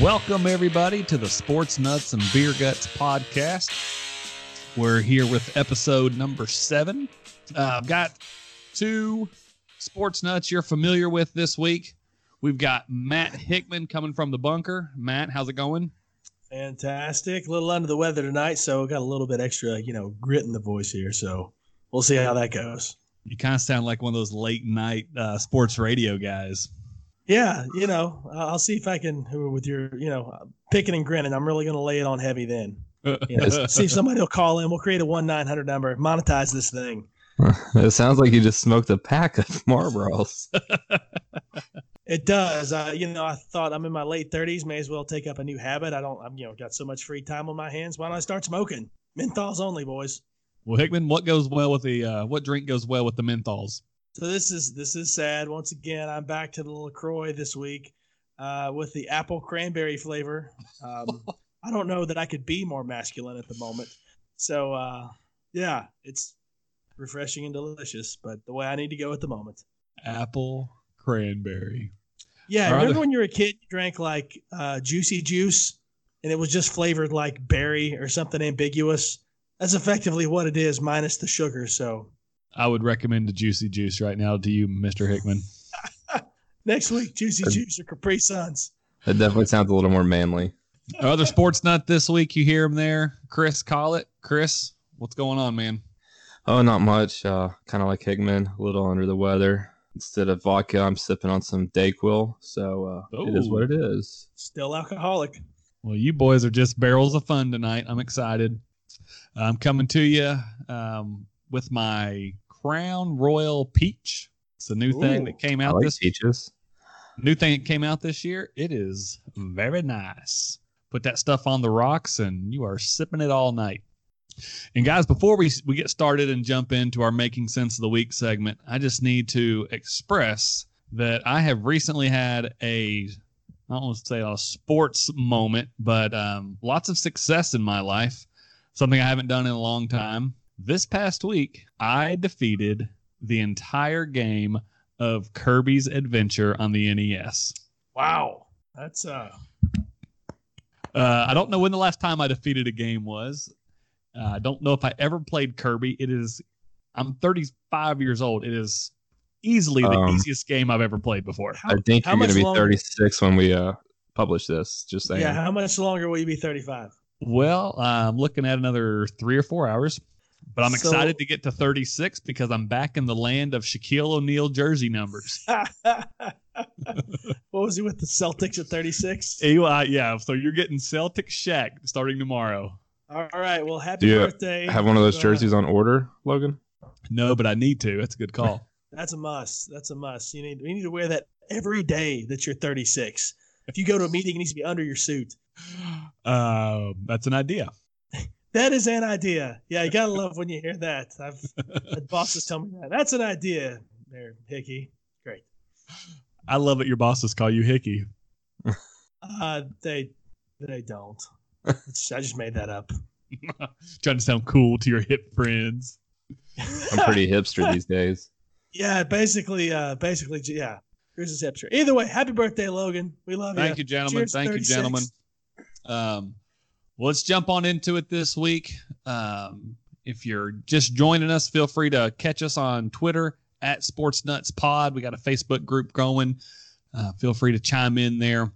Welcome, everybody, to the Sports Nuts and Beer Guts podcast. We're here with episode number seven. Uh, I've got two sports nuts you're familiar with this week. We've got Matt Hickman coming from the bunker. Matt, how's it going? Fantastic. A little under the weather tonight, so got a little bit extra, you know, grit in the voice here. So we'll see how that goes. You kind of sound like one of those late night uh, sports radio guys. Yeah, you know, I'll see if I can, with your, you know, picking and grinning. I'm really going to lay it on heavy then. You know, see if somebody will call in. We'll create a one nine hundred number, monetize this thing. It sounds like you just smoked a pack of Marlboros. It does. Uh, you know, I thought I'm in my late 30s. May as well take up a new habit. I don't. I'm, you know, got so much free time on my hands. Why don't I start smoking? Menthols only, boys. Well, Hickman, what goes well with the uh, what drink goes well with the menthols? So this is this is sad. Once again, I'm back to the Lacroix this week uh, with the apple cranberry flavor. Um, I don't know that I could be more masculine at the moment. So uh, yeah, it's refreshing and delicious, but the way I need to go at the moment. Apple cranberry. Yeah, Are remember there- when you were a kid, you drank like uh, juicy juice, and it was just flavored like berry or something ambiguous. That's effectively what it is, minus the sugar. So I would recommend the juicy juice right now to you, Mr. Hickman. next week, juicy juice or Capri Suns. That definitely sounds a little more manly. Other sports nut this week, you hear him there. Chris call it. Chris, what's going on, man? Oh, not much. Uh, kind of like Hickman, a little under the weather. Instead of vodka, I'm sipping on some Dayquil. So uh, it is what it is. Still alcoholic. Well, you boys are just barrels of fun tonight. I'm excited. I'm coming to you um, with my Crown Royal Peach. It's a new thing that came out like this peaches. new thing that came out this year. It is very nice. Put that stuff on the rocks and you are sipping it all night. And guys, before we we get started and jump into our making sense of the week segment, I just need to express that I have recently had a I don't want to say a sports moment, but um, lots of success in my life. Something I haven't done in a long time. This past week, I defeated the entire game of Kirby's Adventure on the NES. Wow, that's uh, Uh, I don't know when the last time I defeated a game was. Uh, I don't know if I ever played Kirby. It is, I'm 35 years old. It is easily the Um, easiest game I've ever played before. how, I think how you're going to be longer- 36 when we uh, publish this. Just saying. yeah. How much longer will you be 35? Well, I'm looking at another three or four hours, but I'm So- excited to get to 36 because I'm back in the land of Shaquille O'Neal jersey numbers. what was he with the Celtics at 36? Eli, yeah, so you're getting Celtic Shaq starting tomorrow. All right. Well, happy Do you birthday. Have one of those Uh, jerseys on order, Logan? No, but I need to. That's a good call. That's a must. That's a must. You need you need to wear that every day that you're 36. If you go to a meeting, it needs to be under your suit. Uh, that's an idea. That is an idea. Yeah, you gotta love when you hear that. I've had bosses tell me that. That's an idea, there, Hickey. Great. I love it. your bosses call you Hickey. Uh, they they don't. It's- I just made that up. Trying to sound cool to your hip friends. I'm pretty hipster these days. Yeah, basically, uh, basically, yeah. Here's his hipster. Either way, happy birthday, Logan. We love you. Thank you. you, gentlemen. Cheers, Thank you, gentlemen. Um, well, let's jump on into it this week. Um, if you're just joining us, feel free to catch us on Twitter at Sports Nuts Pod. We got a Facebook group going. Uh, feel free to chime in there.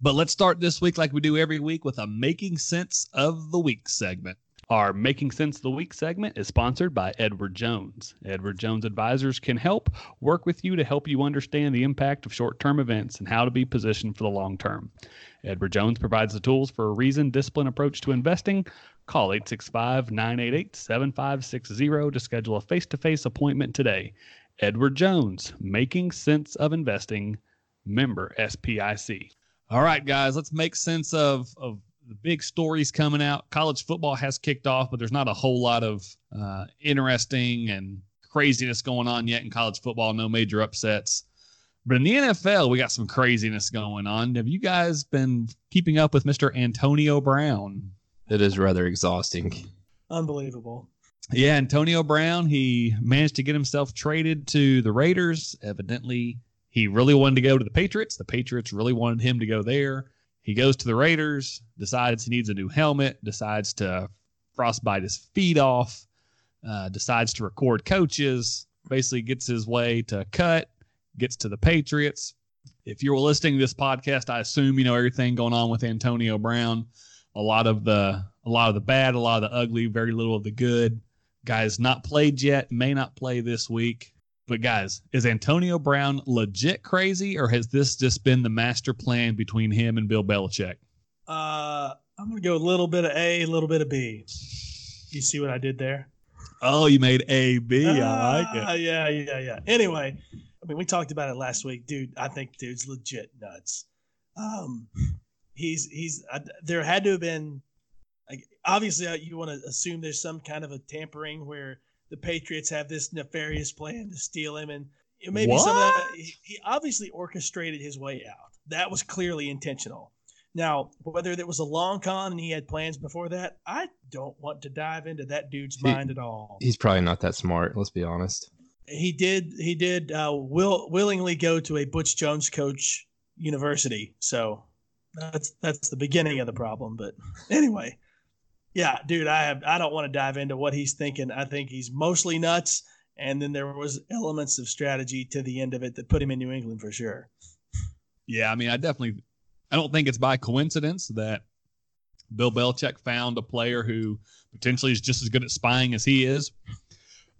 But let's start this week, like we do every week, with a Making Sense of the Week segment. Our Making Sense of the Week segment is sponsored by Edward Jones. Edward Jones Advisors can help work with you to help you understand the impact of short term events and how to be positioned for the long term. Edward Jones provides the tools for a reasoned, disciplined approach to investing. Call 865 988 7560 to schedule a face to face appointment today. Edward Jones, Making Sense of Investing, member SIPC. All right, guys, let's make sense of, of the big stories coming out. College football has kicked off, but there's not a whole lot of uh, interesting and craziness going on yet in college football. No major upsets. But in the NFL, we got some craziness going on. Have you guys been keeping up with Mr. Antonio Brown? It is rather exhausting. Unbelievable. Yeah, Antonio Brown, he managed to get himself traded to the Raiders. Evidently, he really wanted to go to the Patriots. The Patriots really wanted him to go there. He goes to the Raiders, decides he needs a new helmet, decides to frostbite his feet off, uh, decides to record coaches, basically gets his way to cut, gets to the Patriots. If you're listening to this podcast, I assume you know everything going on with Antonio Brown. A lot of the a lot of the bad, a lot of the ugly, very little of the good. Guys not played yet, may not play this week. But guys, is Antonio Brown legit crazy, or has this just been the master plan between him and Bill Belichick? Uh, I'm gonna go a little bit of A, a little bit of B. You see what I did there? Oh, you made A B. I like Ah, it. Yeah, yeah, yeah. Anyway, I mean, we talked about it last week, dude. I think dude's legit nuts. Um, he's he's uh, there had to have been like obviously uh, you want to assume there's some kind of a tampering where the Patriots have this nefarious plan to steal him, and you know, maybe some of that. He, he obviously orchestrated his way out. That was clearly intentional. Now, whether there was a long con and he had plans before that, I don't want to dive into that dude's He- mind at all He's probably not that smart. Let's be honest. he did he did uh, will willingly go to a Butch Jones coach university. So that's that's the beginning of the problem. But anyway, yeah, dude, I have I don't want to dive into what he's thinking. I think he's mostly nuts, and then there was elements of strategy to the end of it that put him in New England for sure. Yeah, I mean, I definitely, I don't think it's by coincidence that Bill Belichick found a player who potentially is just as good at spying as he is.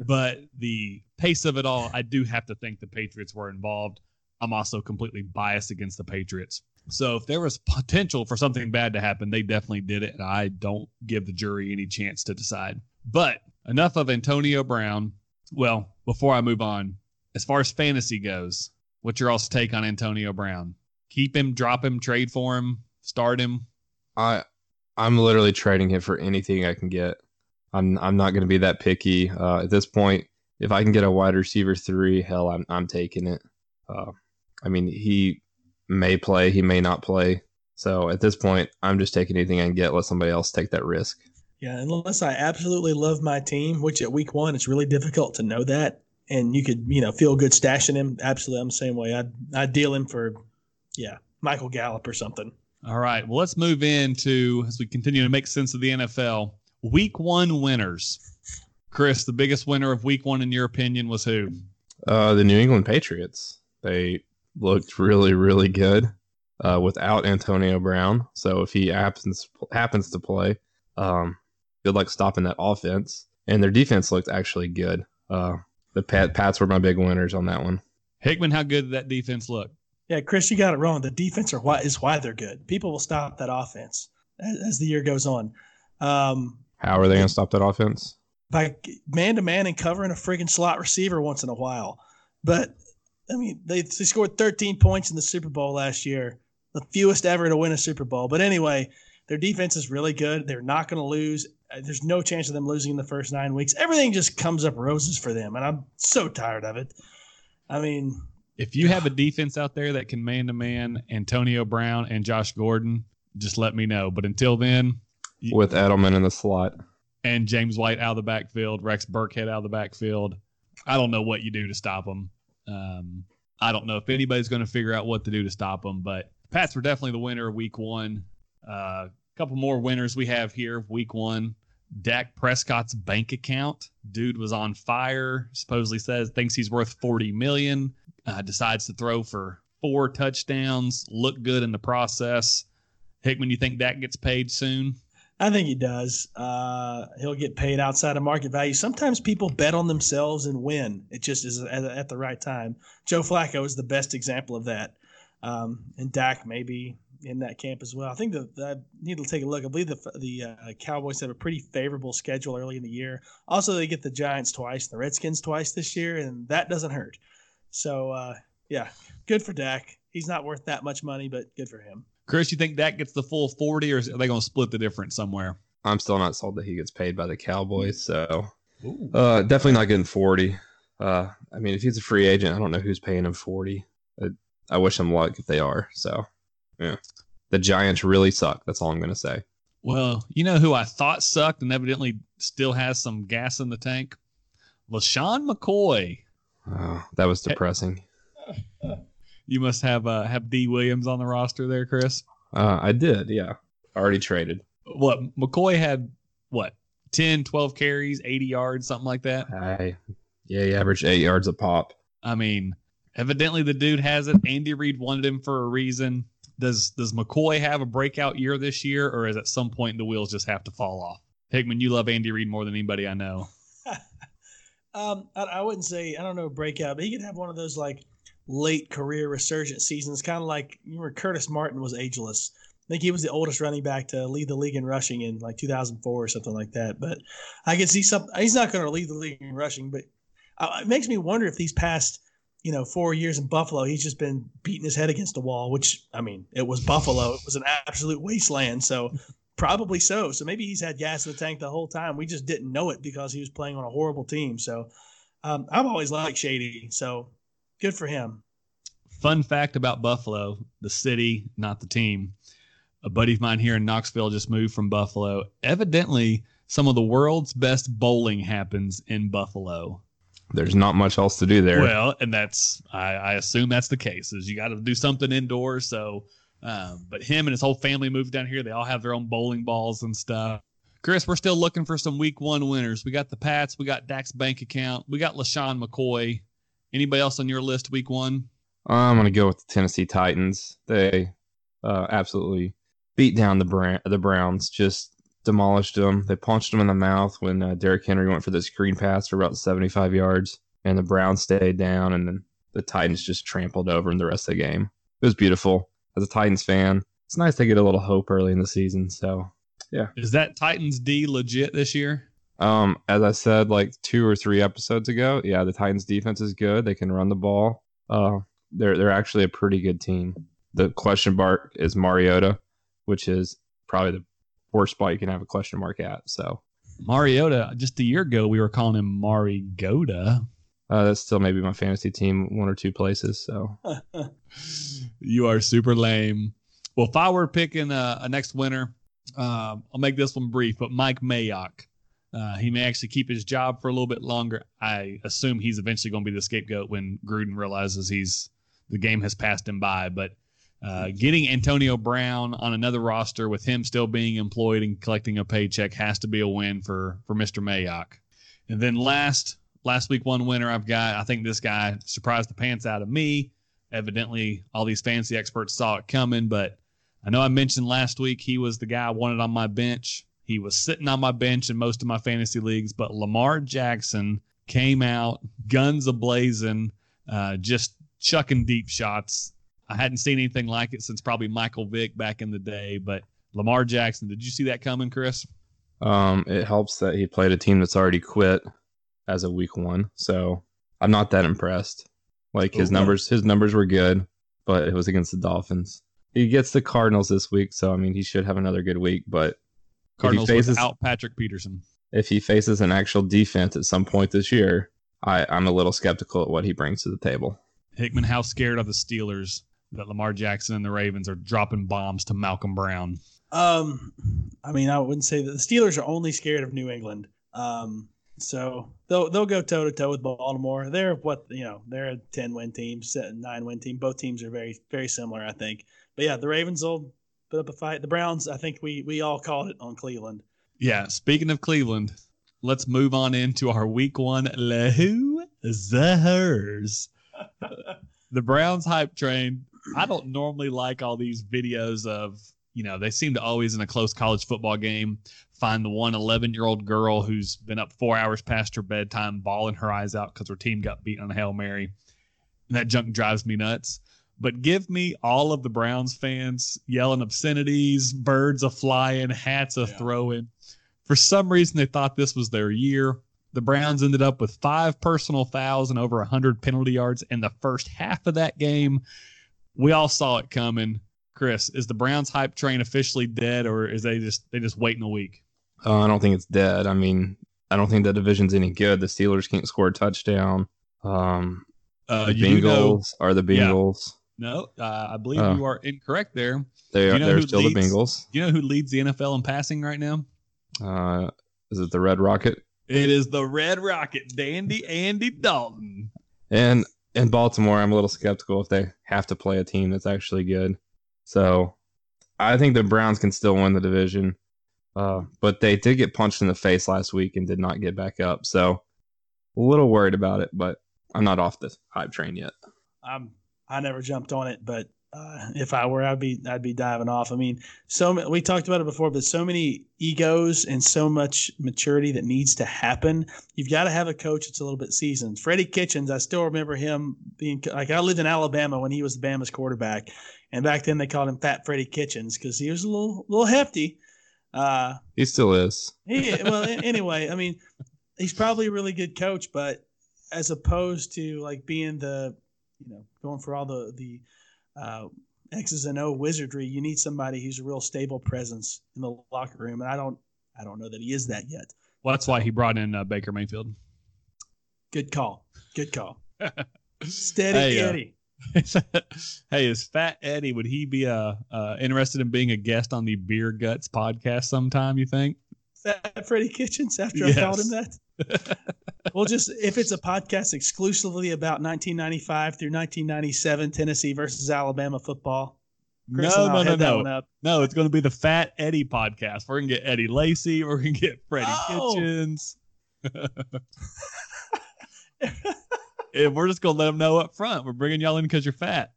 But the pace of it all, I do have to think the Patriots were involved. I'm also completely biased against the Patriots. So if there was potential for something bad to happen, they definitely did it. And I don't give the jury any chance to decide. But enough of Antonio Brown. Well, before I move on, as far as fantasy goes, what's your all's take on Antonio Brown? Keep him, drop him, trade for him, start him. I I'm literally trading him for anything I can get. I'm I'm not going to be that picky uh, at this point. If I can get a wide receiver three, hell, I'm I'm taking it. Uh, I mean, he may play, he may not play. So at this point, I'm just taking anything I can get. Let somebody else take that risk. Yeah, unless I absolutely love my team, which at week one it's really difficult to know that, and you could you know feel good stashing him. Absolutely, I'm the same way. I'd I'd deal him for, yeah, Michael Gallup or something. All right. Well, let's move into as we continue to make sense of the NFL. Week one winners. Chris, the biggest winner of week one, in your opinion, was who? Uh, the New England Patriots. They looked really, really good uh, without Antonio Brown. So if he happens happens to play, um, good luck stopping that offense. And their defense looked actually good. Uh, the Pat, Pats were my big winners on that one. Hickman, how good did that defense look? Yeah, Chris, you got it wrong. The defense are why is why they're good. People will stop that offense as, as the year goes on. Um, How are they going to stop that offense? by man to man and covering a friggin' slot receiver once in a while. But I mean, they, they scored 13 points in the Super Bowl last year, the fewest ever to win a Super Bowl. But anyway, their defense is really good. They're not going to lose. Uh, There's no chance of them losing in the first nine weeks. Everything just comes up roses for them, and I'm so tired of it. I mean, If you have a defense out there that can man to man Antonio Brown and Josh Gordon, just let me know. But until then, With Edelman in the slot. and James White out of the backfield, Rex Burkhead out of the backfield. I don't know what you do to stop them. Um, I don't know if anybody's going to figure out what to do to stop them, but Pats were definitely the winner of week one. A uh, couple more winners we have here. Week one, Dak Prescott's bank account. Dude was on fire. Supposedly says thinks he's worth 40 million. Uh, decides to throw for four touchdowns. Look good in the process. Hickman, you think Dak gets paid soon? I think he does. Uh, he'll get paid outside of market value. Sometimes people bet on themselves and win. It just is at, at the right time. Joe Flacco is the best example of that, um, and Dak may be in that camp as well. I think that I need to take a look. I believe the the uh, Cowboys have a pretty favorable schedule early in the year. Also, they get the Giants twice, the Redskins twice this year, and that doesn't hurt. So, uh, yeah, good for Dak. He's not worth that much money, but good for him. Chris, you think that gets the full 40 or are they going to split the difference somewhere? I'm still not sold that he gets paid by the Cowboys. So uh, definitely not getting 40. Uh, I mean, if he's a free agent, I don't know who's paying him 40. I, I wish him luck if they are. So, yeah. The Giants really suck. That's all I'm going to say. Well, you know who I thought sucked and evidently still has some gas in the tank? LeSean McCoy. Oh, that was depressing. You must have uh, have D Williams on the roster there, Chris. Uh, I did, yeah. Already traded. What McCoy had? What 10, 12 carries, 80 yards, something like that. I, yeah, he averaged eight yards a pop. I mean, evidently the dude has it. Andy Reid wanted him for a reason. Does Does McCoy have a breakout year this year, or is at some point the wheels just have to fall off? Hickman, you love Andy Reid more than anybody I know. um, I, I wouldn't say I don't know breakout, but he could have one of those like late career resurgent seasons, kind of like you remember Curtis Martin was ageless. I think he was the oldest running back to lead the league in rushing in like 2004 or something like that. But I can see some. He's not going to lead the league in rushing, but uh, it makes me wonder if these past you know four years in Buffalo, he's just been beating his head against the wall. Which I mean, it was Buffalo. It was an absolute wasteland. So probably so. So maybe he's had gas in the tank the whole time. We just didn't know it because he was playing on a horrible team. So um, I've always liked Shady. So good for him. Fun fact about Buffalo: the city, not the team a buddy of mine here in Knoxville just moved from Buffalo. Evidently, some of the world's best bowling happens in Buffalo. There's not much else to do there. Well, and that's I, I assume that's the case. Is you got to do something indoors. So, um, but him and his whole family moved down here. They all have their own bowling balls and stuff. Chris, we're still looking for some Week One winners. We got the Pats. We got Dak's bank account. We got LeSean McCoy. Anybody else on your list Week One? I'm gonna go with the Tennessee Titans. They uh, absolutely beat down the Bra- the Browns, just demolished them. They punched them in the mouth when uh, Derrick Henry went for the screen pass for about 75 yards, and the Browns stayed down, and then the Titans just trampled over in the rest of the game. It was beautiful. As a Titans fan, it's nice to get a little hope early in the season. So, yeah. Is that Titans D legit this year? Um, as I said like two or three episodes ago, yeah, the Titans defense is good. They can run the ball. Uh, they're they're actually a pretty good team. The question mark is Mariota which is probably the worst spot you can have a question mark at. So Mariota, just a year ago, we were calling him Marigoda. Uh, that's still maybe my fantasy team, one or two places. So you are super lame. Well, if I were picking a, a next winner, uh, I'll make this one brief. But Mike Mayock, uh, he may actually keep his job for a little bit longer. I assume he's eventually going to be the scapegoat when Gruden realizes he's the game has passed him by. But uh, getting Antonio Brown on another roster with him still being employed and collecting a paycheck has to be a win for for Mr. Mayock. And then last last week one winner I've got. I think this guy surprised the pants out of me. Evidently, all these fancy experts saw it coming, but I know I mentioned last week he was the guy I wanted on my bench. He was sitting on my bench in most of my fantasy leagues, but Lamar Jackson came out guns a blazing, uh, just chucking deep shots I hadn't seen anything like it since probably Michael Vick back in the day. But Lamar Jackson, did you see that coming, Chris? Um, it helps that he played a team that's already quit as a week one, so I'm not that impressed. Like his okay. numbers, his numbers were good, but it was against the Dolphins. He gets the Cardinals this week, so I mean he should have another good week. But Cardinals faces, without Patrick Peterson. If he faces an actual defense at some point this year, I, I'm a little skeptical at what he brings to the table. Hickman, how scared of the Steelers that Lamar Jackson and the Ravens are dropping bombs to Malcolm Brown? Um, I mean, I wouldn't say that the Steelers are only scared of New England. Um, so they'll they'll go toe to toe with Baltimore. They're what you know. They're a ten win team, nine win team. Both teams are very very similar, I think. But yeah, the Ravens will put up a fight. The Browns, I think we we all called it on Cleveland. Yeah. Speaking of Cleveland, let's move on into our Week One Lahu Zahers. the Browns hype train I don't normally like all these videos of, you know, they seem to always in a close college football game find the one 11 year old girl who's been up four hours past her bedtime, bawling her eyes out because her team got beaten on a Hail Mary. And that junk drives me nuts. But give me all of the Browns fans yelling obscenities, birds a flying, hats a throwing. For some reason, they thought this was their year. The Browns ended up with five personal fouls and over 100 penalty yards in the first half of that game we all saw it coming. Chris, is the Browns hype train officially dead, or is they just they just waiting a week? Uh, I don't think it's dead. I mean, I don't think the division's any good. The Steelers can't score a touchdown. Um, uh, the Bengals know, are the Bengals. No, uh, I believe uh, you are incorrect there. They are. You know they're still leads, the Bengals. You know who leads the NFL in passing right now? Uh, is it the Red Rocket? It is the Red Rocket, Dandy Andy Dalton. And in Baltimore, I'm a little skeptical if they have to play a team that's actually good. So I think the Browns can still win the division. Uh, but they did get punched in the face last week and did not get back up. So a little worried about it, but I'm not off the hype train yet. I'm I never jumped on it, but uh, if I were, I'd be I'd be diving off. I mean, so we talked about it before, but so many egos and so much maturity that needs to happen. You've got to have a coach that's a little bit seasoned. Freddie Kitchens, I still remember him being like I lived in Alabama when he was the Bama's quarterback, and back then they called him Fat Freddie Kitchens because he was a little little hefty. Uh, he still is. He, well, anyway, I mean, he's probably a really good coach, but as opposed to like being the you know going for all the the uh, X's and O wizardry, you need somebody who's a real stable presence in the locker room, and I don't I don't know that he is that yet. Well, that's why he brought in uh, Baker Mayfield. Good call. Good call. Steady hey, uh, Eddie. Uh, hey, is Fat Eddie? Would he be uh, uh, interested in being a guest on the Beer Guts podcast sometime? You think? Fat Freddie Kitchens. After yes. I called him that we'll just if it's a podcast exclusively about 1995 through 1997 Tennessee versus Alabama football. Chris no, no, no, no. No, it's going to be the Fat Eddie podcast. We're going to get Eddie Lacy. We're going to get Freddie oh. Kitchens. and we're just going to let them know up front. We're bringing y'all in because you're fat.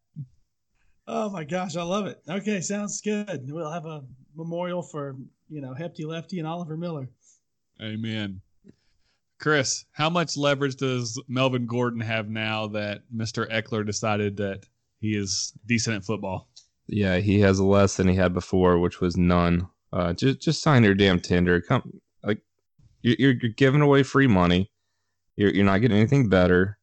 Oh my gosh, I love it. Okay, sounds good. We'll have a memorial for you know Hefty Lefty and Oliver Miller. Amen. Chris, how much leverage does Melvin Gordon have now that Mr. Ekeler decided that he is decent at football? Yeah, he has less than he had before, which was none. Uh, just just sign your damn tender. Come, like you're you're giving away free money. You're you're not getting anything better.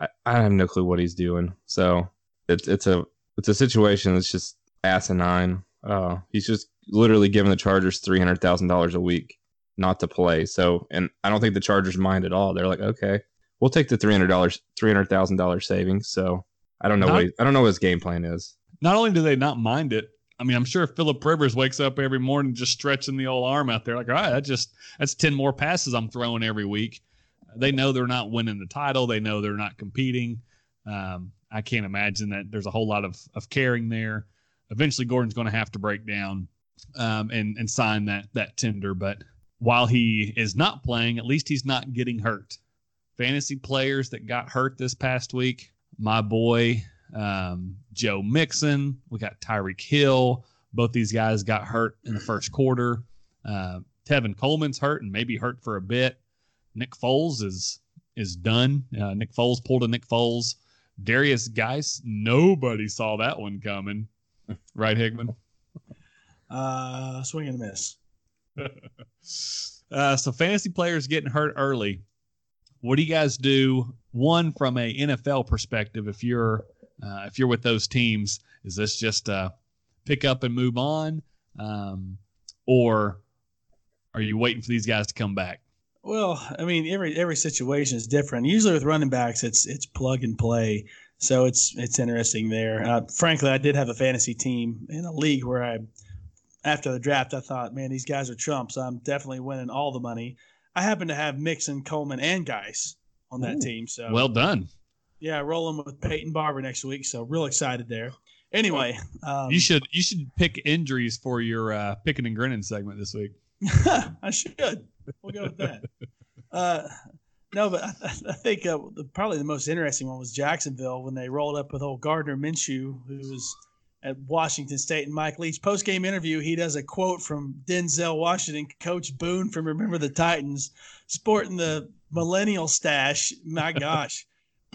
I, I have no clue what he's doing. So it's it's a it's a situation that's just asinine. Uh, he's just literally giving the Chargers three hundred thousand dollars a week not to play. So, and I don't think the Chargers mind at all. They're like, okay, we'll take the three hundred dollars, three hundred thousand dollars savings. So, I don't know not, what he, I don't know what his game plan is. Not only do they not mind it, I mean, I'm sure Philip Rivers wakes up every morning just stretching the old arm out there, like, all right, that just that's ten more passes I'm throwing every week. They know they're not winning the title. They know they're not competing. Um, I can't imagine that there's a whole lot of of caring there. Eventually, Gordon's going to have to break down um, and and sign that that tender, but while he is not playing, at least he's not getting hurt. Fantasy players that got hurt this past week, my boy um, Joe Mixon, we got Tyreek Hill. Both these guys got hurt in the first quarter. Uh, Tevin Coleman's hurt and maybe hurt for a bit. Nick Foles is is done. Uh, Nick Foles pulled a Nick Foles. Derrius Guice, nobody saw that one coming. Right, Hickman? Uh, swing and a miss. uh, so fantasy players getting hurt early. What do you guys do? One from a NFL perspective, if you're uh, if you're with those teams, is this just uh, pick up and move on, um, or are you waiting for these guys to come back? Well, I mean, every every situation is different. Usually with running backs, it's it's plug and play, so it's it's interesting there. Uh, frankly, I did have a fantasy team in a league where I after the draft, I thought, man, these guys are chumps. I'm definitely winning all the money. I happen to have Mixon, Coleman, and Guice on that Ooh, team. So well done. Yeah, rolling with Peyton Barber next week. So real excited there. Anyway, um, you should you should pick injuries for your uh, picking and grinning segment this week. I should. We'll go with that. Uh, no, but I, I think uh, the, probably the most interesting one was Jacksonville when they rolled up with old Gardner Minshew, who was at Washington State. And Mike Leach post game interview, he does a quote from Denzel Washington, Coach Boone from Remember the Titans, sporting the millennial stash. My gosh,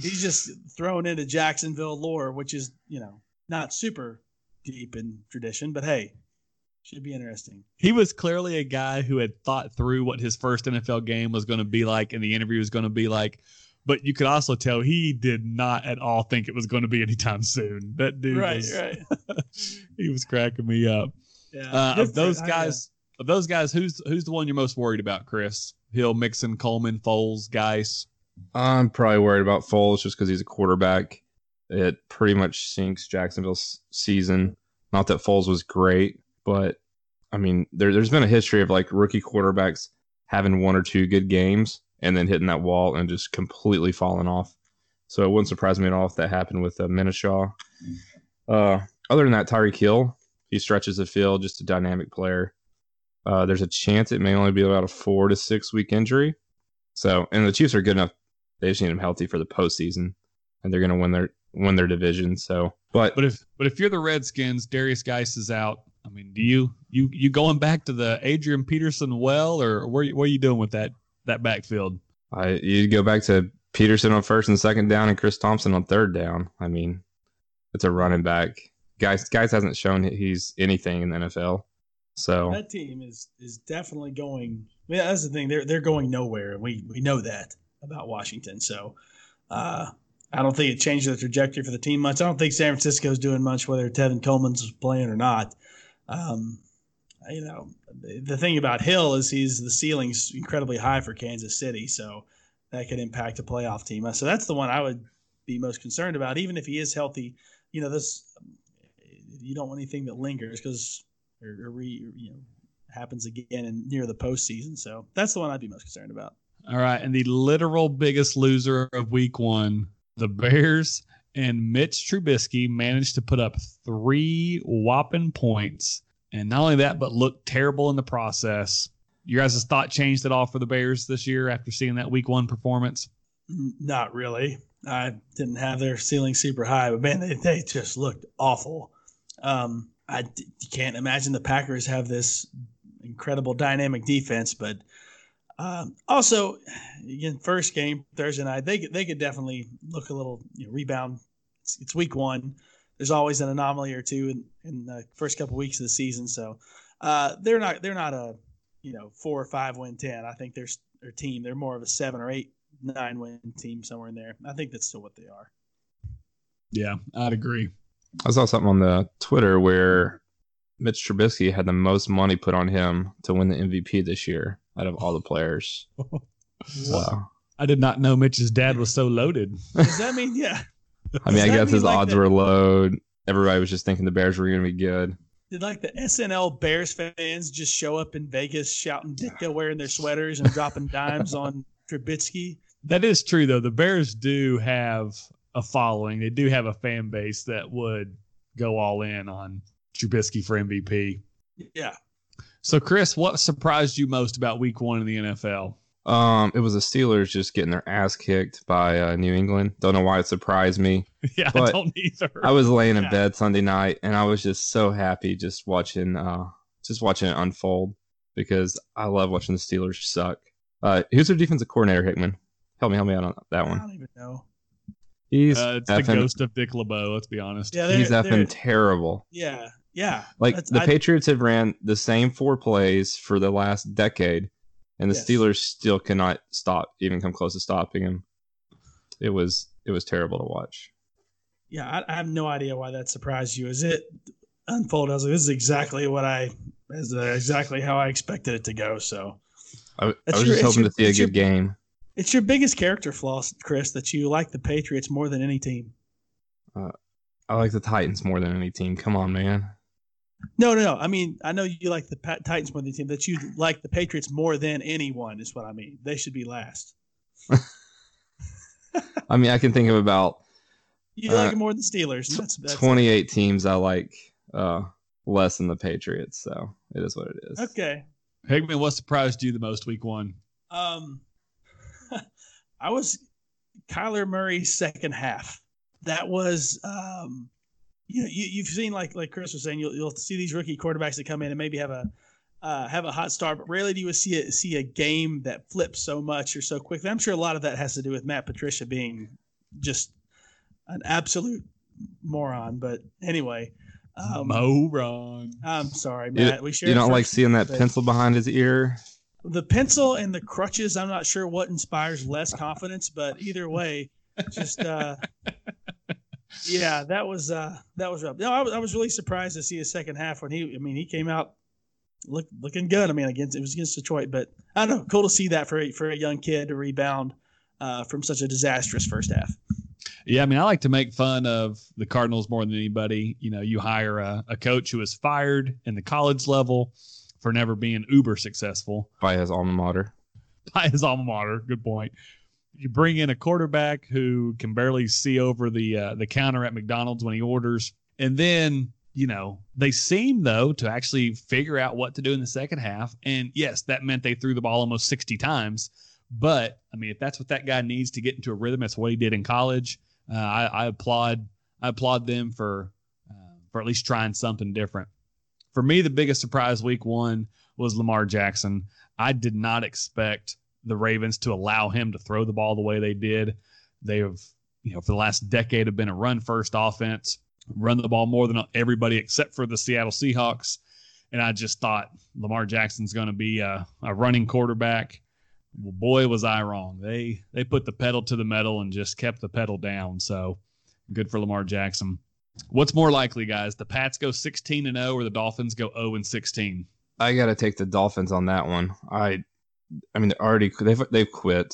he's just thrown into Jacksonville lore, which is you know not super deep in tradition, but hey. Should be interesting. He was clearly a guy who had thought through what his first NFL game was going to be like and the interview was going to be like but you could also tell he did not at all think it was going to be anytime soon. That dude, right, was, right. he was cracking me up. Yeah, uh, of those guys, of those guys, who's who's the one you're most worried about, Chris? Hill, Mixon, Coleman, Foles, Guice. I'm probably worried about Foles just because he's a quarterback. It pretty much sinks Jacksonville's season. Not that Foles was great, but I mean, there, there's been a history of like rookie quarterbacks having one or two good games and then hitting that wall and just completely falling off. So it wouldn't surprise me at all if that happened with uh, Minshew. Uh, other than that, Tyreek Hill, He stretches the field, just a dynamic player. Uh, there's a chance it may only be about a four to six week injury. So, and the Chiefs are good enough; they just need him healthy for the postseason, and they're going to win their win their division. So, but But if but if you're the Redskins, Derrius Guice is out. I mean, do you you you going back to the Adrian Peterson well, or where what are you doing with that that backfield? I you go back to Peterson on first and second down, and Chris Thompson on third down. I mean, it's a running back. Guys, guys hasn't shown he's anything in the NFL. So That team is is definitely going. Yeah, that's the thing. They're they're going nowhere, and we we know that about Washington. So, uh, I don't think it changed the trajectory for the team much. I don't think San Francisco's doing much, whether Tevin Coleman's playing or not. Um, you know, the, thing about Hill is he's the ceiling's incredibly high for Kansas City, so that could impact a playoff team. So that's the one I would be most concerned about, even if he is healthy. You know, this you don't want anything that lingers because or, or you know happens again in near the postseason. So that's the one I'd be most concerned about. All right, and the literal biggest loser of Week One, the Bears and Mitch Trubisky managed to put up three whopping points, and not only that, but looked terrible in the process. Your guys' thought changed at all for the Bears this year after seeing that Week One performance? Not really. I didn't have their ceiling super high, but man, they, they just looked awful. Um, I d- can't imagine the Packers have this incredible dynamic defense, but um, also, again, first game Thursday night, they could- they could definitely look a little you know, rebound. It's, it's week one. There's always an anomaly or two in, in the first couple weeks of the season, so uh, they're not they're not a you know four or five win ten. I think they're their team. They're more of a seven or eight nine win team somewhere in there. I think that's still what they are. Yeah, I'd agree. I saw something on the Twitter where Mitch Trubisky had the most money put on him to win the MVP this year out of all the players. So, I did not know Mitch's dad was so loaded. Does that mean yeah? I mean, I guess mean his like odds that- were low. Everybody was just thinking the Bears were going to be good. Did like the SNL Bears fans just show up in Vegas shouting Ditka wearing their sweaters and dropping dimes on Trubisky? That is true, though. The Bears do have a following. They do have a fan base that would go all in on Trubisky for MVP. Yeah. So, Chris, what surprised you most about Week One in the NFL? Um, it was the Steelers just getting their ass kicked by uh, New England. Don't know why it surprised me. yeah, I But don't either. I was laying in Yeah. bed Sunday night and I was just so happy just watching uh just watching it unfold because I love watching the Steelers suck. Uh who's their defensive coordinator, Hickman? Help me, help me out on that one. I don't even know. He's Uh, it's the ghost of Dick LeBeau. Let's be honest. Yeah, they're, he's they're- effing terrible. yeah, yeah. Like the I- Patriots have ran the same four plays for the last decade, and the Yes. Steelers still cannot stop, even come close to stopping him. It was it was terrible to watch. Yeah, I, I have no idea why that surprised you. Is it unfolded, I was like, "This is exactly what I, is uh, exactly how I expected it to go." So I, I was your- just hoping your- to see a it's your- good game. it's your biggest character flaw, Chris, that you like the Patriots more than any team. I like the Titans more than any team. Come on, man. No, no, no. I mean, I know you like the Pat- Titans more than the team. That you like the Patriots more than anyone is what I mean. They should be last. I mean, I can think of about You Uh, like them more than the Steelers. That's, that's 28 teams I like uh, less than the Patriots. So it is what it is. okay. Hickman, what surprised you the most Week One? Um, I was Kyler Murray's second half. That was, um, you know, you, you've seen like like Chris was saying, you'll you'll see these rookie quarterbacks that come in and maybe have a uh, have a hot start, but rarely do you see a, see a game that flips so much or so quickly. I'm sure a lot of that has to do with Matt Patricia being just an absolute moron. But anyway, um, Moron. I'm sorry, You- Matt. we shared You don't like seeing that but- pencil behind his ear? the pencil and the crutches i'm not sure what inspires less confidence but either way just uh yeah that was uh that was rough no I was, I was really surprised to see his second half when he i mean he came out look, looking good i mean against it was against detroit but i don't know cool to see that for a, for a young kid to rebound uh from such a disastrous first half Yeah, I mean, I like to make fun of the Cardinals more than anybody. You know, you hire a, a coach who was fired in the college level for never being uber successful By his alma mater. by his alma mater. Good point. You bring in a quarterback who can barely see over the uh, the counter at McDonald's when he orders, and then you know, they seem though to actually figure out what to do in the second half. And yes, that meant they threw the ball almost 60 times. But I mean, if that's what that guy needs to get into a rhythm, that's what he did in college. Uh, I, I, applaud I applaud them for uh, for at least trying something different. For me, the biggest surprise week one was Lamar Jackson. I did not expect the Ravens to allow him to throw the ball the way they did. They have, you know, for the last decade have been a run first offense, run the ball more than everybody except for the Seattle Seahawks. And I just thought Lamar Jackson's going to be a, a running quarterback well, boy, was I wrong. They they put the pedal to the metal and just kept the pedal down. So good for Lamar Jackson. What's more likely, guys? The Pats go 16 and 0 or the Dolphins go 0 and 16? I got to take the Dolphins on that one. I I mean, they already they've they've quit.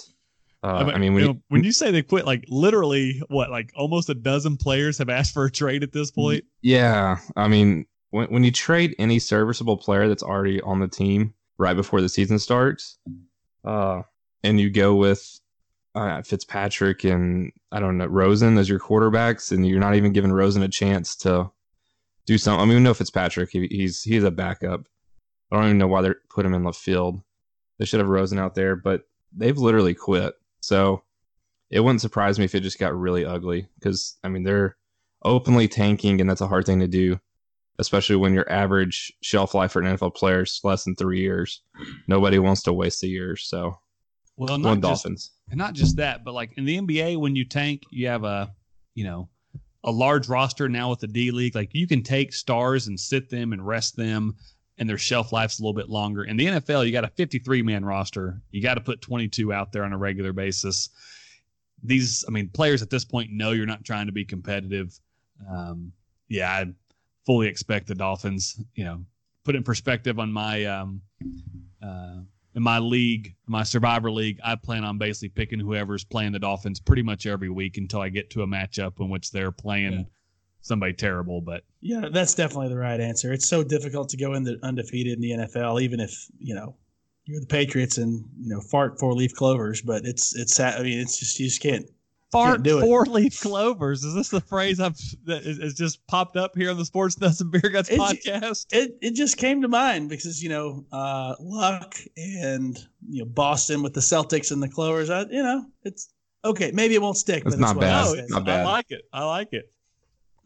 Uh, I mean, when you, when you say they quit, like literally, what, like almost a dozen players have asked for a trade at this point. Yeah, I mean, when when you trade any serviceable player that's already on the team right before the season starts, uh, and you go with uh, Fitzpatrick and I don't know Rosen as your quarterbacks, and you're not even giving Rosen a chance to do something. I mean, we know Fitzpatrick; he, he's he's a backup. I don't even know why they put him in left field. They should have Rosen out there, but they've literally quit. So it wouldn't surprise me if it just got really ugly because I mean they're openly tanking, and that's a hard thing to do especially when your average shelf life for an NFL player is less than three years. Nobody wants to waste a year. So, well, not just, Dolphins. And not just that, but like in the NBA, when you tank, you have a, you know, a large roster now with the D League. Like you can take stars and sit them and rest them, and their shelf life's a little bit longer. In the NFL, you got a 53 man roster. You got to put 22 out there on a regular basis. These, I mean, players at this point know you're not trying to be competitive. Um, yeah, I, fully expect the Dolphins. You know, put in perspective on my um, uh, in my league, my Survivor league, I plan on basically picking whoever's playing the Dolphins pretty much every week until I get to a matchup in which they're playing. Yeah. Somebody terrible, but yeah, that's definitely the right answer. It's so difficult to go in the undefeated in the NFL, even if you know you're the Patriots and you know fart four leaf clovers. But it's it's I mean it's just you just can't fart four leaf clovers. Is this the phrase I've that is, just popped up here on the Sports Nuts and Beer Guts it, podcast? It it just came to mind because you know uh, luck and you know Boston with the Celtics and the Clovers. I, you know it's okay. Maybe it won't stick. It's not bad. It's not bad. I like it. I like it.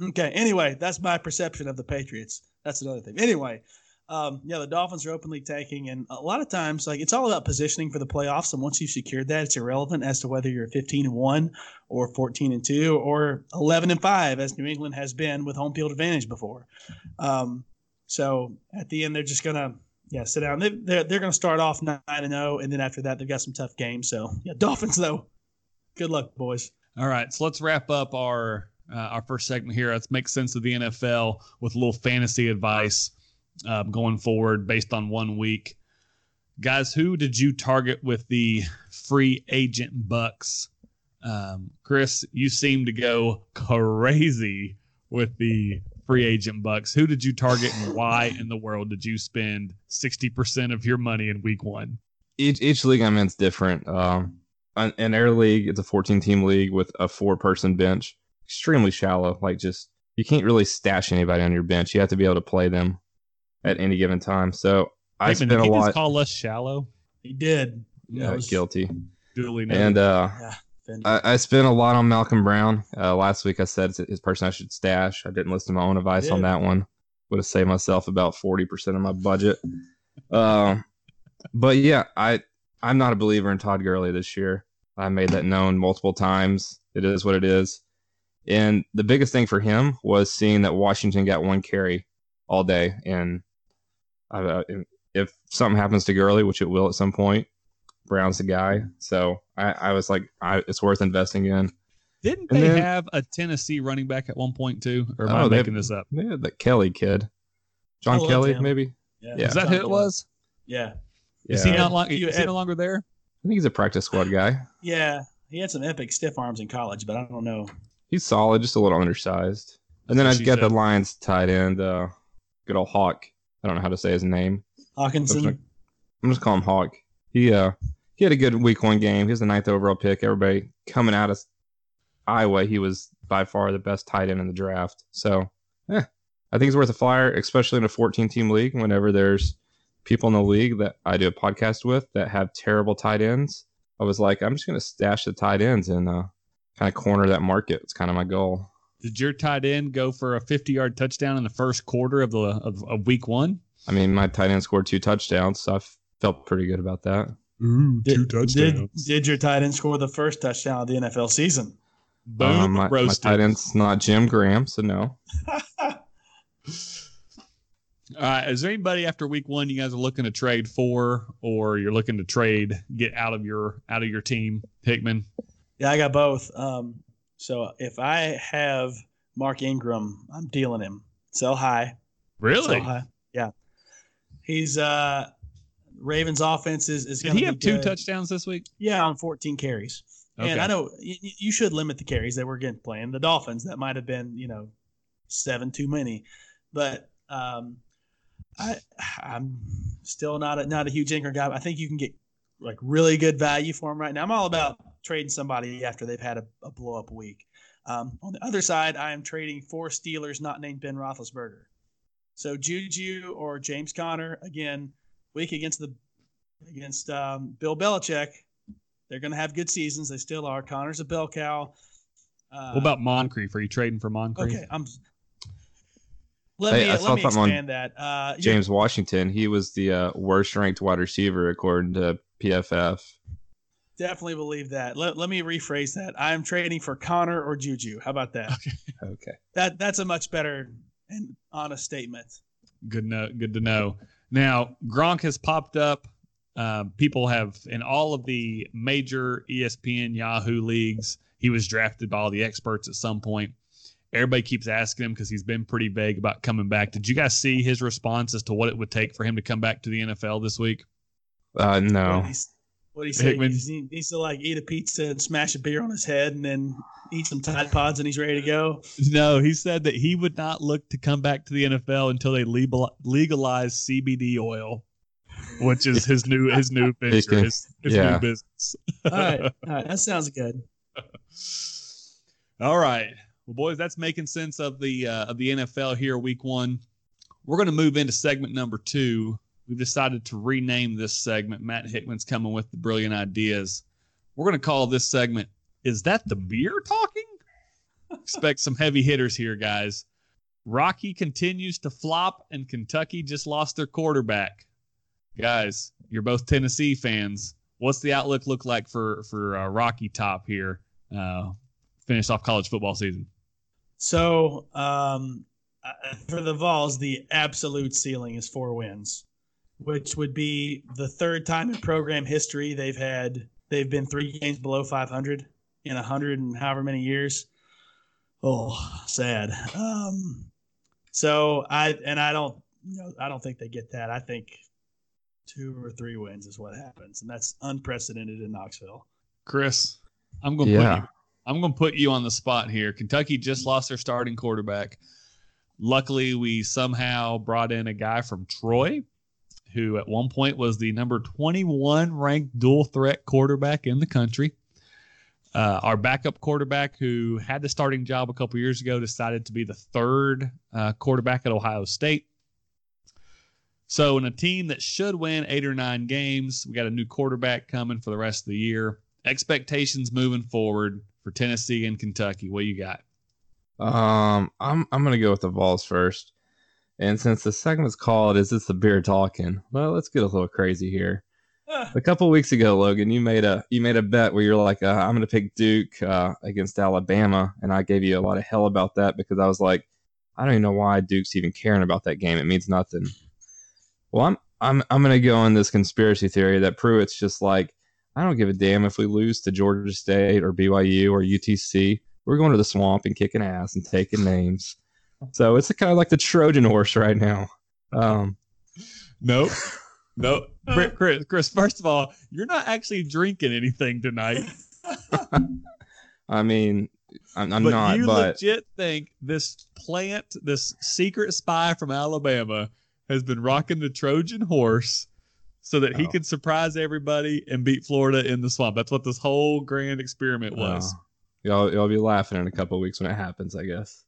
Okay. Anyway, that's my perception of the Patriots. That's another thing. Anyway, um, yeah, the Dolphins are openly tanking, and a lot of times, like it's all about positioning for the playoffs. And once you've secured that, it's irrelevant as to whether you're 15 and one or 14 and two or 11 and five, as New England has been with home field advantage before. Um, so at the end, they're just gonna yeah sit down. They, they're they're gonna start off nine and zero, oh, and then after that, they've got some tough games. So yeah, Dolphins though, good luck, boys. All right, so let's wrap up our uh, our first segment here. Let's make sense of the NFL with a little fantasy advice um, going forward based on one week. Guys, who did you target with the free agent bucks? Um, Chris, you seem to go crazy with the free agent bucks. Who did you target and why in the world did you spend 60% of your money in week one? Each, each league I'm in is different. Um, in our league, it's a 14 team league with a four person bench, extremely shallow. Like, just you can't really stash anybody on your bench. You have to be able to play them at any given time. So I spent a lot. call us shallow. He did. Yeah, guilty. Duly noted. And uh, yeah, I, I, spent a lot on Malcolm Brown. Uh, last week I said his person I should stash. I didn't listen to my own advice on that one. Would have saved myself about forty percent of my budget. Uh, but yeah, I I'm not a believer in Todd Gurley this year. I made that known multiple times. It is what it is. And the biggest thing for him was seeing that Washington got one carry all day, and uh, if something happens to Gurley, which it will at some point, Brown's the guy. So I, I was like, I, it's worth investing in. Didn't and they then, have a Tennessee running back at one point too? Or am oh, I making this up? Yeah, that Kelly kid, John Kelly, him. maybe. Yeah, yeah. is that John who it was? Yeah. Is he not long? Is he no longer there? I think he's a practice squad guy. Yeah, he had some epic stiff arms in college, but I don't know. He's solid, just a little undersized. And then I've got the Lions tight end, uh, good old Hawk. I don't know how to say his name. Hockenson. I'm just, I'm just calling him Hawk. He uh he had a good week one game. He was the ninth overall pick. Everybody coming out of Iowa, he was by far the best tight end in the draft. So, eh, I think it's worth a flyer, especially in a 14 team league. Whenever there's people in the league that I do a podcast with that have terrible tight ends, I was like, I'm just going to stash the tight ends and uh, kind of corner that market. It's kind of my goal. Did your tight end go for a 50 yard touchdown in the first quarter of the of, of week one? I mean, my tight end scored two touchdowns, so I felt pretty good about that. Ooh, Did, did, did your tight end score the first touchdown of the NFL season? Boom, Um, my, my tight end's not Jim Graham, so no. All right. Is there anybody after week one you guys are looking to trade for, or you're looking to trade, get out of your out of your team, Hickman? Yeah, I got both. Um, so if I have Mark Ingram, I'm dealing him. Sell high. Really? Sell high. Yeah. He's uh Ravens offense is, is Did gonna he be have two good. touchdowns this week? Yeah, on 14 carries. Okay. And I know you, you should limit the carries that we're getting playing. The Dolphins, that might have been, you know, seven too many. But um, I, I'm still not a, not a huge Ingram guy. I think you can get like really good value for him right now. I'm all about trading somebody after they've had a, a blow up week. Um, on the other side, I am trading four Steelers not named Ben Roethlisberger. So Juju or James Conner again, week against the against um, Bill Belichick. They're going to have good seasons. They still are. Conner's a bell cow. Uh, what about Moncrief? Are you trading for Moncrief? Okay, I'm. Let Hey, me I let saw me something on expand that. Uh, you're- James Washington, he was the uh, worst ranked wide receiver according to PFF. Definitely believe that. Let, let me rephrase that. I am trading for Conner or Juju. How about that? Okay. okay. that that's a much better and honest statement. Good know. Good to know. Now Gronk has popped up. Um, people have in all of the major ESPN Yahoo leagues. He was drafted by all the experts at some point. Everybody keeps asking him because he's been pretty vague about coming back. Did you guys see his response as to what it would take for him to come back to the NFL this week? Uh, no. What he's what he said. Hickman. He needs to like eat a pizza and smash a beer on his head and then eat some Tide Pods and he's ready to go. No, he said that he would not look to come back to the NFL until they legal, legalize CBD oil, which is his new his new venture, can- his, his yeah. new business. All right, all right, that sounds good. All right. Well, boys, that's making sense of the uh, of the NFL here, week one. We're going to move into segment number two. We've decided to rename this segment. Matt Hickman's coming with the brilliant ideas. We're going to call this segment "Is that the beer talking?" Expect some heavy hitters here, guys. Rocky continues to flop, and Kentucky just lost their quarterback. Guys, you're both Tennessee fans. What's the outlook look like for for uh, Rocky Top here? Uh, finish off college football season. So um, uh, for the Vols, the absolute ceiling is four wins, which would be the third time in program history they've had they've been three games below 500 in a hundred and however many years. Oh, sad. Um, so I and I don't you know I don't think they get that. I think two or three wins is what happens, and that's unprecedented in Knoxville. Chris, I'm going to put you. I'm going to put you on the spot here. Kentucky just lost their starting quarterback. Luckily, we somehow brought in a guy from Troy, who at one point was the number 21 ranked dual threat quarterback in the country. Uh, our backup quarterback, who had the starting job a couple years ago, decided to be the third uh, quarterback at Ohio State. So, in a team that should win eight or nine games, we got a new quarterback coming for the rest of the year. Expectations moving forward for Tennessee and Kentucky. What you got? Um, I'm I'm gonna go with the Vols first. And since the segment's called "Is this the beer talking?" Well, let's get a little crazy here. Ah, A couple weeks ago, Logan, you made a you made a bet where you're like, uh, "I'm gonna pick Duke uh, against Alabama," and I gave you a lot of hell about that because I was like, "I don't even know why Duke's even caring about that game. It means nothing." Well, I'm I'm I'm gonna go on this conspiracy theory that Pruitt's just like, I don't give a damn if we lose to Georgia State or BYU or UTC. We're going to the swamp and kicking ass and taking names. So it's kind of like the Trojan horse right now. Um, Nope. Nope. Chris, Chris, first of all, you're not actually drinking anything tonight. I mean, I'm, I'm but not, you but legit think this plant, this secret spy from Alabama, has been rocking the Trojan horse so that he Oh. could surprise everybody and beat Florida in the swamp. That's what this whole grand experiment was. uh, y'all, y'all be laughing in a couple weeks when it happens, I guess.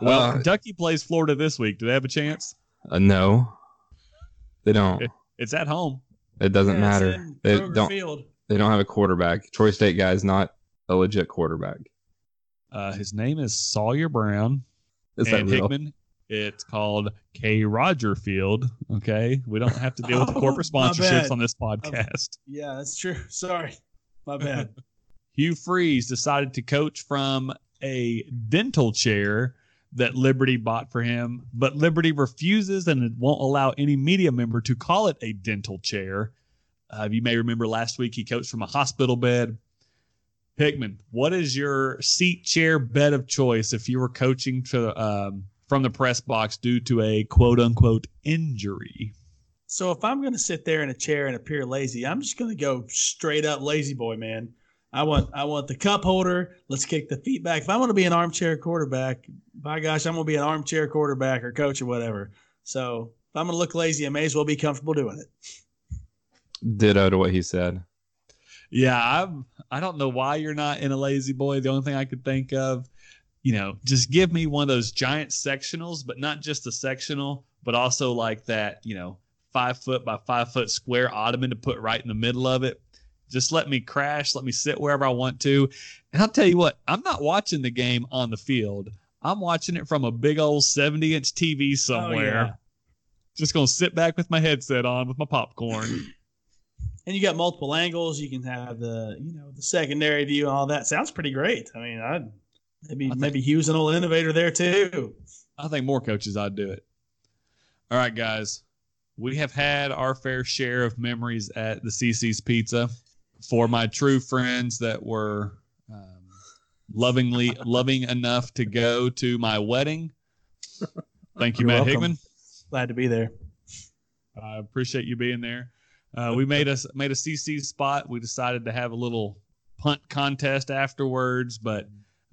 Well, Uh, Kentucky plays Florida this week. Do they have a chance? Uh, no, they don't. It's at home. It doesn't Yeah, matter. They Kroger don't. Field. They don't have a quarterback. Troy State guy is not a legit quarterback. Uh, his name is Sawyer Brown. Is that real? Hickman. It's called K. Roger Field. Okay, we don't have to deal with the corporate sponsorships bad. on this podcast. Yeah, that's true. Sorry, my bad. Hugh Freeze decided to coach from a dental chair that Liberty bought for him, but Liberty refuses and it won't allow any media member to call it a dental chair. Uh, you may remember last week he coached from a hospital bed. Hickman, what is your seat chair bed of choice if you were coaching to um, from the press box due to a quote unquote injury? So if I'm going to sit there in a chair and appear lazy, I'm just going to go straight up lazy boy, man. I want I want the cup holder. Let's kick the feet back. If I want to be an armchair quarterback, by gosh, I'm going to be an armchair quarterback or coach or whatever. So if I'm going to look lazy, I may as well be comfortable doing it. Ditto to what he said. Yeah, I'm. I don't know why you're not in a lazy boy. The only thing I could think of, you know, just give me one of those giant sectionals, but not just a sectional, but also like that, you know, five foot by five foot square ottoman to put right in the middle of it. Just let me crash. Let me sit wherever I want to. And I'll tell you what, I'm not watching the game on the field. I'm watching it from a big old 70 inch TV oh, somewhere. Oh, yeah. Just gonna sit back with my headset on with my popcorn. And you got multiple angles. You can have the you know the secondary view and all that. Sounds pretty great. I mean, I maybe think- maybe Hugh's an old innovator there too. I think more coaches I'd do it. All right, guys. We have had our fair share of memories at the Cici's Pizza. For my true friends that were um, lovingly loving enough to go to my wedding, thank you, You're Matt welcome. Hickman. Glad to be there. I appreciate you being there. Uh, we made us made a CC spot. We decided to have a little punt contest afterwards, but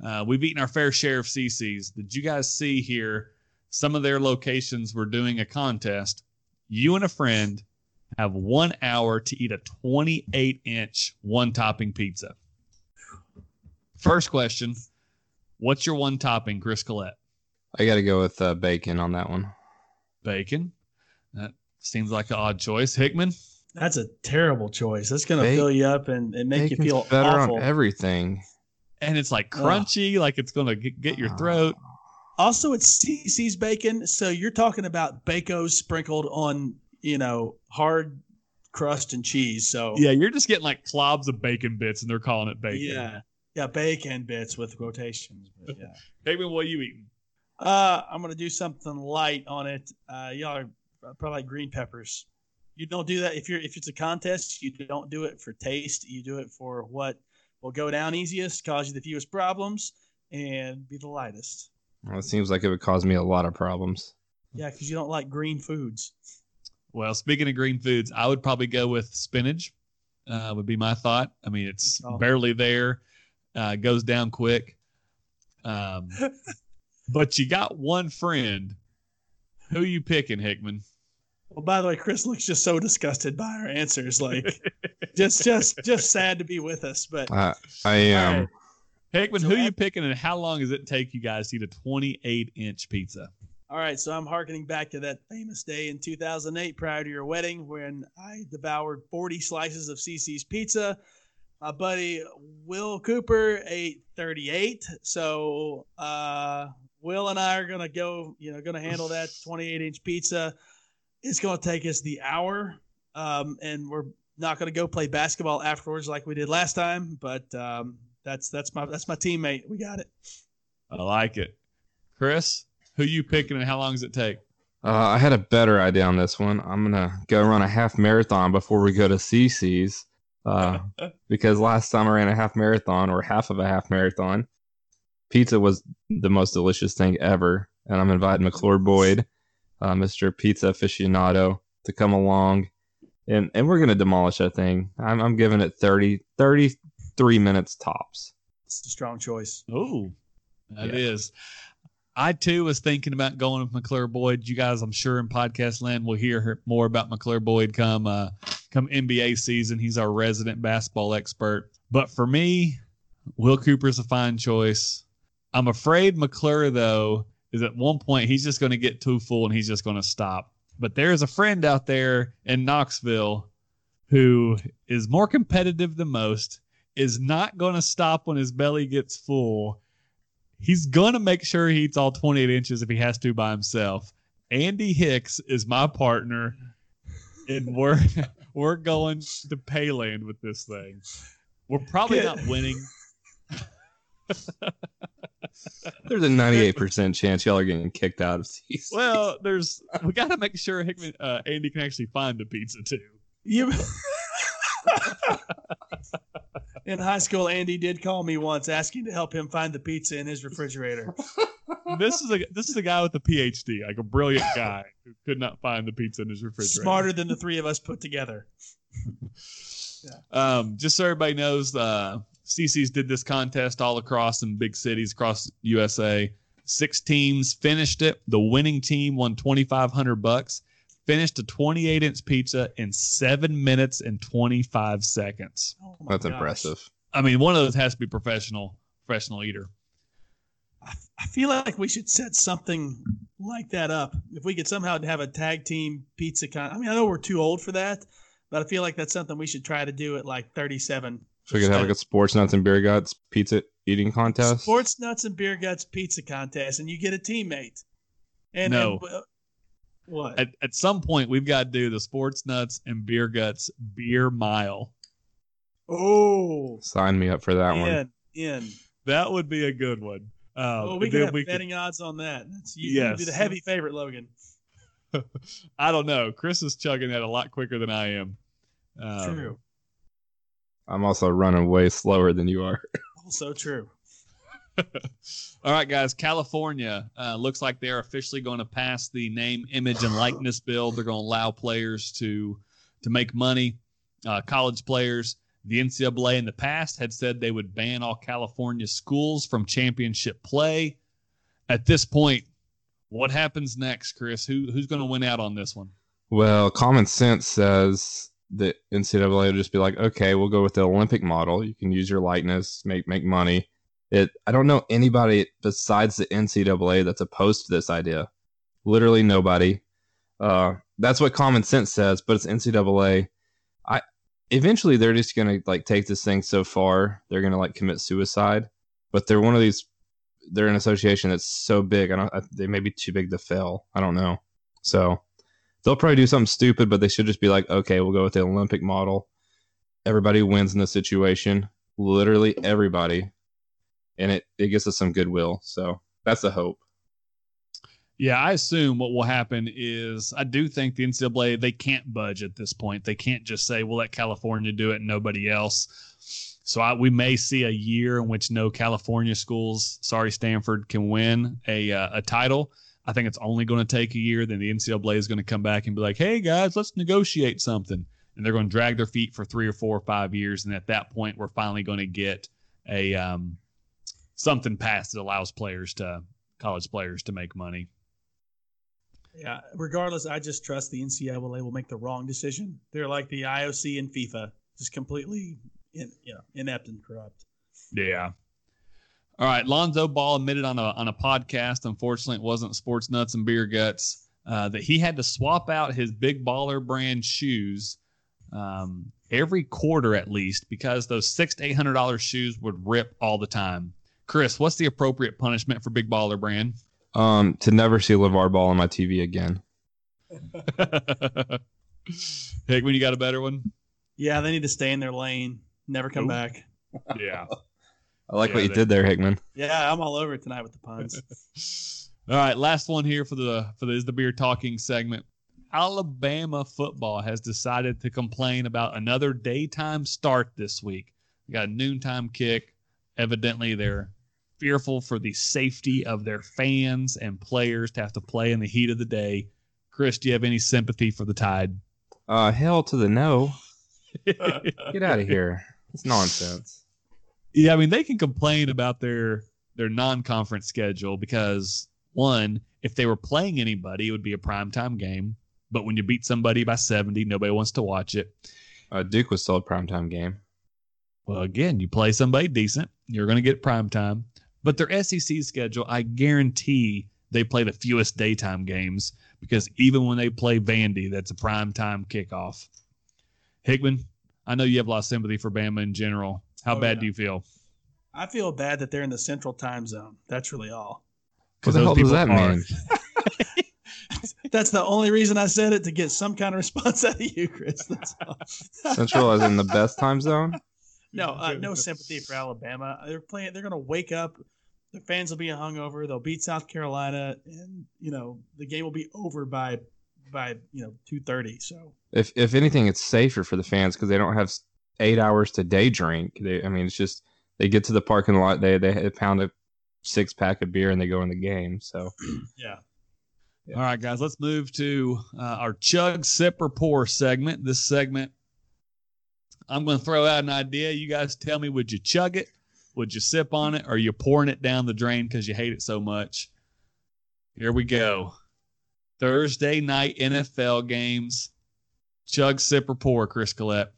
uh, we've eaten our fair share of Cicis. Did you guys see here? Some of their locations were doing a contest. You and a friend have one hour to eat a 28 inch one topping pizza. First question What's your one topping, Chris Collette? I got to go with uh, bacon on that one. Bacon. That seems like an odd choice. Hickman? That's a terrible choice. That's going to fill you up and, and make you feel better awful. on everything. and it's like Ugh. crunchy, like it's gonna get, get your throat. Also, it's Cici's bacon, so you're talking about Bac-Os sprinkled on, you know, hard crust and cheese. So Yeah, you're just getting like clobs of bacon bits, and they're calling it bacon. yeah, yeah, bacon bits with quotations. But yeah, Hickman, what are you eating? uh, I'm gonna do something light on it. Uh, y'all are probably like green peppers. You don't do that if you're if it's a contest. You don't do it for taste. You do it for what will go down easiest, cause you the fewest problems, and be the lightest. Well, it seems like it would cause me a lot of problems. Yeah, because you don't like green foods. Well, speaking of green foods, I would probably go with spinach. Uh, would be my thought. I mean, it's Oh. barely there, uh, goes down quick. Um, but you got one friend. Who you picking, Hickman? Well, by the way, Chris looks just so disgusted by our answers. Like, just, just, just sad to be with us. But I, I am. All right. Hickman, So who you picking, and how long does it take you guys to eat a 28 inch pizza? All right, so I'm harkening back to that famous day in 2008, prior to your wedding, when I devoured 40 slices of Cici's pizza. My buddy Will Cooper ate 38. So uh, Will and I are gonna go, you know, gonna handle that 28 inch pizza. It's gonna take us the hour, um, and we're not gonna go play basketball afterwards like we did last time. But um, that's that's my that's my teammate. We got it. I like it. Chris, who you picking, and how long does it take? Uh, I had a better idea on this one. I'm gonna go run a half marathon before we go to Cici's, uh, because last time I ran a half marathon or half of a half marathon, pizza was the most delicious thing ever, and I'm inviting McClure Boyd, uh, Mr. Pizza aficionado, to come along, and and we're gonna demolish that thing. I'm I'm giving it 30 33 minutes tops. It's a strong choice. Oh, that Yeah. is. I too was thinking about going with McClure Boyd. You guys, I'm sure in podcast land will hear more about McClure Boyd come uh, come NBA season. He's our resident basketball expert. But for me, Will Cooper's a fine choice. I'm afraid McClure though is at one point he's just going to get too full and he's just going to stop. But there's a friend out there in Knoxville who is more competitive than most, is not going to stop when his belly gets full. He's going to make sure he eats all 28 inches if he has to by himself. Andy Hicks is my partner, and we're we're going to Payland with this thing. We're probably not winning. There's a 98% chance y'all are getting kicked out of these. Well, there's we got to make sure Hickman uh, Andy can actually find the pizza too. You. in high school, Andy did call me once asking to help him find the pizza in his refrigerator. This is a this is a guy with a PhD, like a brilliant guy who could not find the pizza in his refrigerator. Smarter than the three of us put together. Um, just so everybody knows, uh, Cici's did this contest all across in big cities across USA. Six teams finished it. The winning team won twenty five hundred bucks. Finished a twenty eight inch pizza in seven minutes and twenty five seconds. Oh That's gosh. impressive. I mean, one of those has to be professional, professional eater. I, I feel like we should set something like that up. If we could somehow have a tag team pizza con. I mean, I know we're too old for that, but I feel like that's something we should try to do at like 37. So we could have like a sports nuts and beer guts pizza eating contest. Sports Nuts and Beer Guts pizza contest, and you get a teammate. And No. and, what? At, at some point, we've got to do the sports nuts and beer guts beer mile. oh, Sign me up for that one. in, in. That would be a good one. Um, Oh, we and could have we could- betting odds on that. That's you, you Yes. be the heavy favorite, Logan. I don't know. Chris is chugging that a lot quicker than I am. Um, True. I'm also running way slower than you are. Also true. All right, guys. California uh, looks like they're officially going to pass the name, image, and likeness bill. They're going to allow players to to make money. Uh, college players. The NCAA in the past had said they would ban all California schools from championship play. At this point, what happens next, Chris? Who who's going to win out on this one? Well, common sense says that NCAA will just be like, okay, we'll go with the Olympic model. You can use your likeness, make make money. It. I don't know anybody besides the NCAA that's opposed to this idea. Literally nobody. Uh, that's what common sense says, but it's NCAA. I eventually they're just gonna like take this thing so far they're gonna like commit suicide. But they're one of these. They're an association that's so big. I don't. I, they may be too big to fail. I don't know. So they'll probably do something stupid, but they should just be like, okay, we'll go with the Olympic model. Everybody wins in the situation, literally everybody, and it it gives us some goodwill. So that's the hope. Yeah, I assume what will happen is I do think the NCAA they can't budge at this point. They can't just say we'll let California do it and nobody else. So I, we may see a year in which no California schools, sorry Stanford, can win a uh, a title. I think it's only going to take a year. Then the NCAA is going to come back and be like, "Hey guys, let's negotiate something," and they're going to drag their feet for three or four or five years. And at that point, we're finally going to get a um, something passed that allows players to college players to make money. Yeah. Regardless, I just trust the NCAA will make the wrong decision. They're like the IOC and FIFA, just completely, in, you know, inept and corrupt. Yeah. All right. Lonzo Ball admitted on a on a podcast. Unfortunately, it wasn't Sports Nuts and Beer Guts uh, that he had to swap out his Big Baller brand shoes um, every quarter at least because those six to eight hundred dollars shoes would rip all the time. Chris, what's the appropriate punishment for Big Baller brand? Um, to never see LaVar Ball on my TV again. Hickman, you got a better one? Yeah, they need to stay in their lane, never come Ooh. back. Yeah. I like Yeah, what you they- did there, Hickman. Yeah, I'm all over it tonight with the puns. All right, last one here for the for the is the beer talking segment. Alabama football has decided to complain about another daytime start this week. We got a noontime kick. Evidently, they're fearful for the safety of their fans and players to have to play in the heat of the day. Chris, do you have any sympathy for the Tide? Uh, hell to the no. Get out of here. It's nonsense. Yeah, I mean they can complain about their their non-conference schedule because one, if they were playing anybody, it would be a primetime game. But when you beat somebody by 70, nobody wants to watch it. Uh, Duke was still a primetime game. Well, again, you play somebody decent, you're going to get primetime. But their SEC schedule, I guarantee they play the fewest daytime games because even when they play Vandy, that's a prime time kickoff. Hickman, I know you have a lot of sympathy for Bama in general. How Oh, bad yeah. do you feel? I feel bad that they're in the central time zone. That's really all. What the hell does that are- mean? That's the only reason I said it to get some kind of response out of you, Chris. That's all. Central is in the best time zone. No, uh, no sympathy for Alabama. They're playing. They're going to wake up. The fans will be hungover. They'll beat South Carolina, and you know the game will be over by by you know two thirty. So If if anything, it's safer for the fans because they don't have eight hours to day drink. They, I mean, it's just they get to the parking lot, they they pound a six pack of beer, and they go in the game. So yeah, All right, guys, let's move to uh, our chug, sip, or pour segment. This segment, I'm going to throw out an idea. You guys tell me would you chug it? Would you sip on it? Or are you pouring it down the drain because you hate it so much? Here we go. Thursday night NFL games. Chug, sip, or pour, Chris Collette.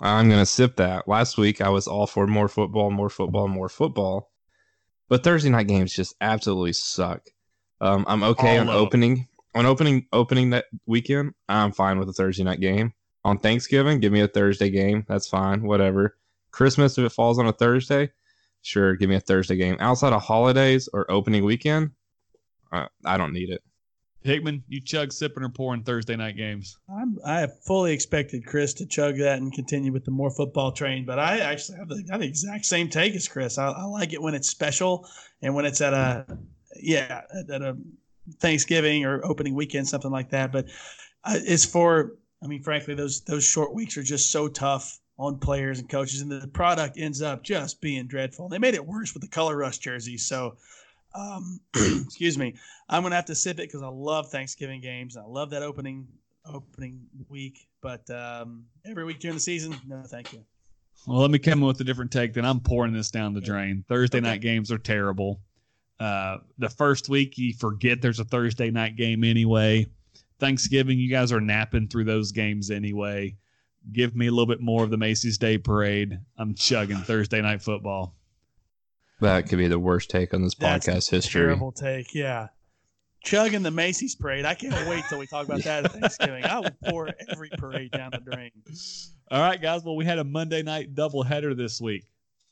I'm gonna sip that. Last week I was all for more football, more football, more football, but Thursday night games just absolutely suck. Um, I'm okay All on opening on opening opening that weekend. I'm fine with a Thursday night game. On Thanksgiving, give me a Thursday game. That's fine. Whatever. Christmas, if it falls on a Thursday, sure, give me a Thursday game. Outside of holidays or opening weekend, uh, I don't need it. Hickman, you chug, sipping, or pouring Thursday night games? I'm I fully expected Chris to chug that and continue with the more football train, but I actually have the, I the exact same take as Chris. I, I like it when it's special and when it's at a yeah at, at a Thanksgiving or opening weekend, something like that. But uh, it's for I mean, frankly, those those short weeks are just so tough on players and coaches, and the product ends up just being dreadful. They made it worse with the color rush jerseys, so. Um, excuse me. I'm gonna have to sip it because I love Thanksgiving games. I love that opening opening week, but um, every week during the season, no, thank you. Well, let me come in with a different take. Then I'm pouring this down the drain. Thursday Okay. night games are terrible. Uh, the first week you forget there's a Thursday night game anyway. Thanksgiving, you guys are napping through those games anyway. Give me a little bit more of the Macy's Day Parade. I'm chugging Thursday night football. That could be the worst take on this That's a podcast history. Terrible take, yeah. Chugging the Macy's parade. I can't wait till we talk about that at Thanksgiving. I will pour every parade down the drain. All right, guys. Well, we had a Monday night doubleheader this week.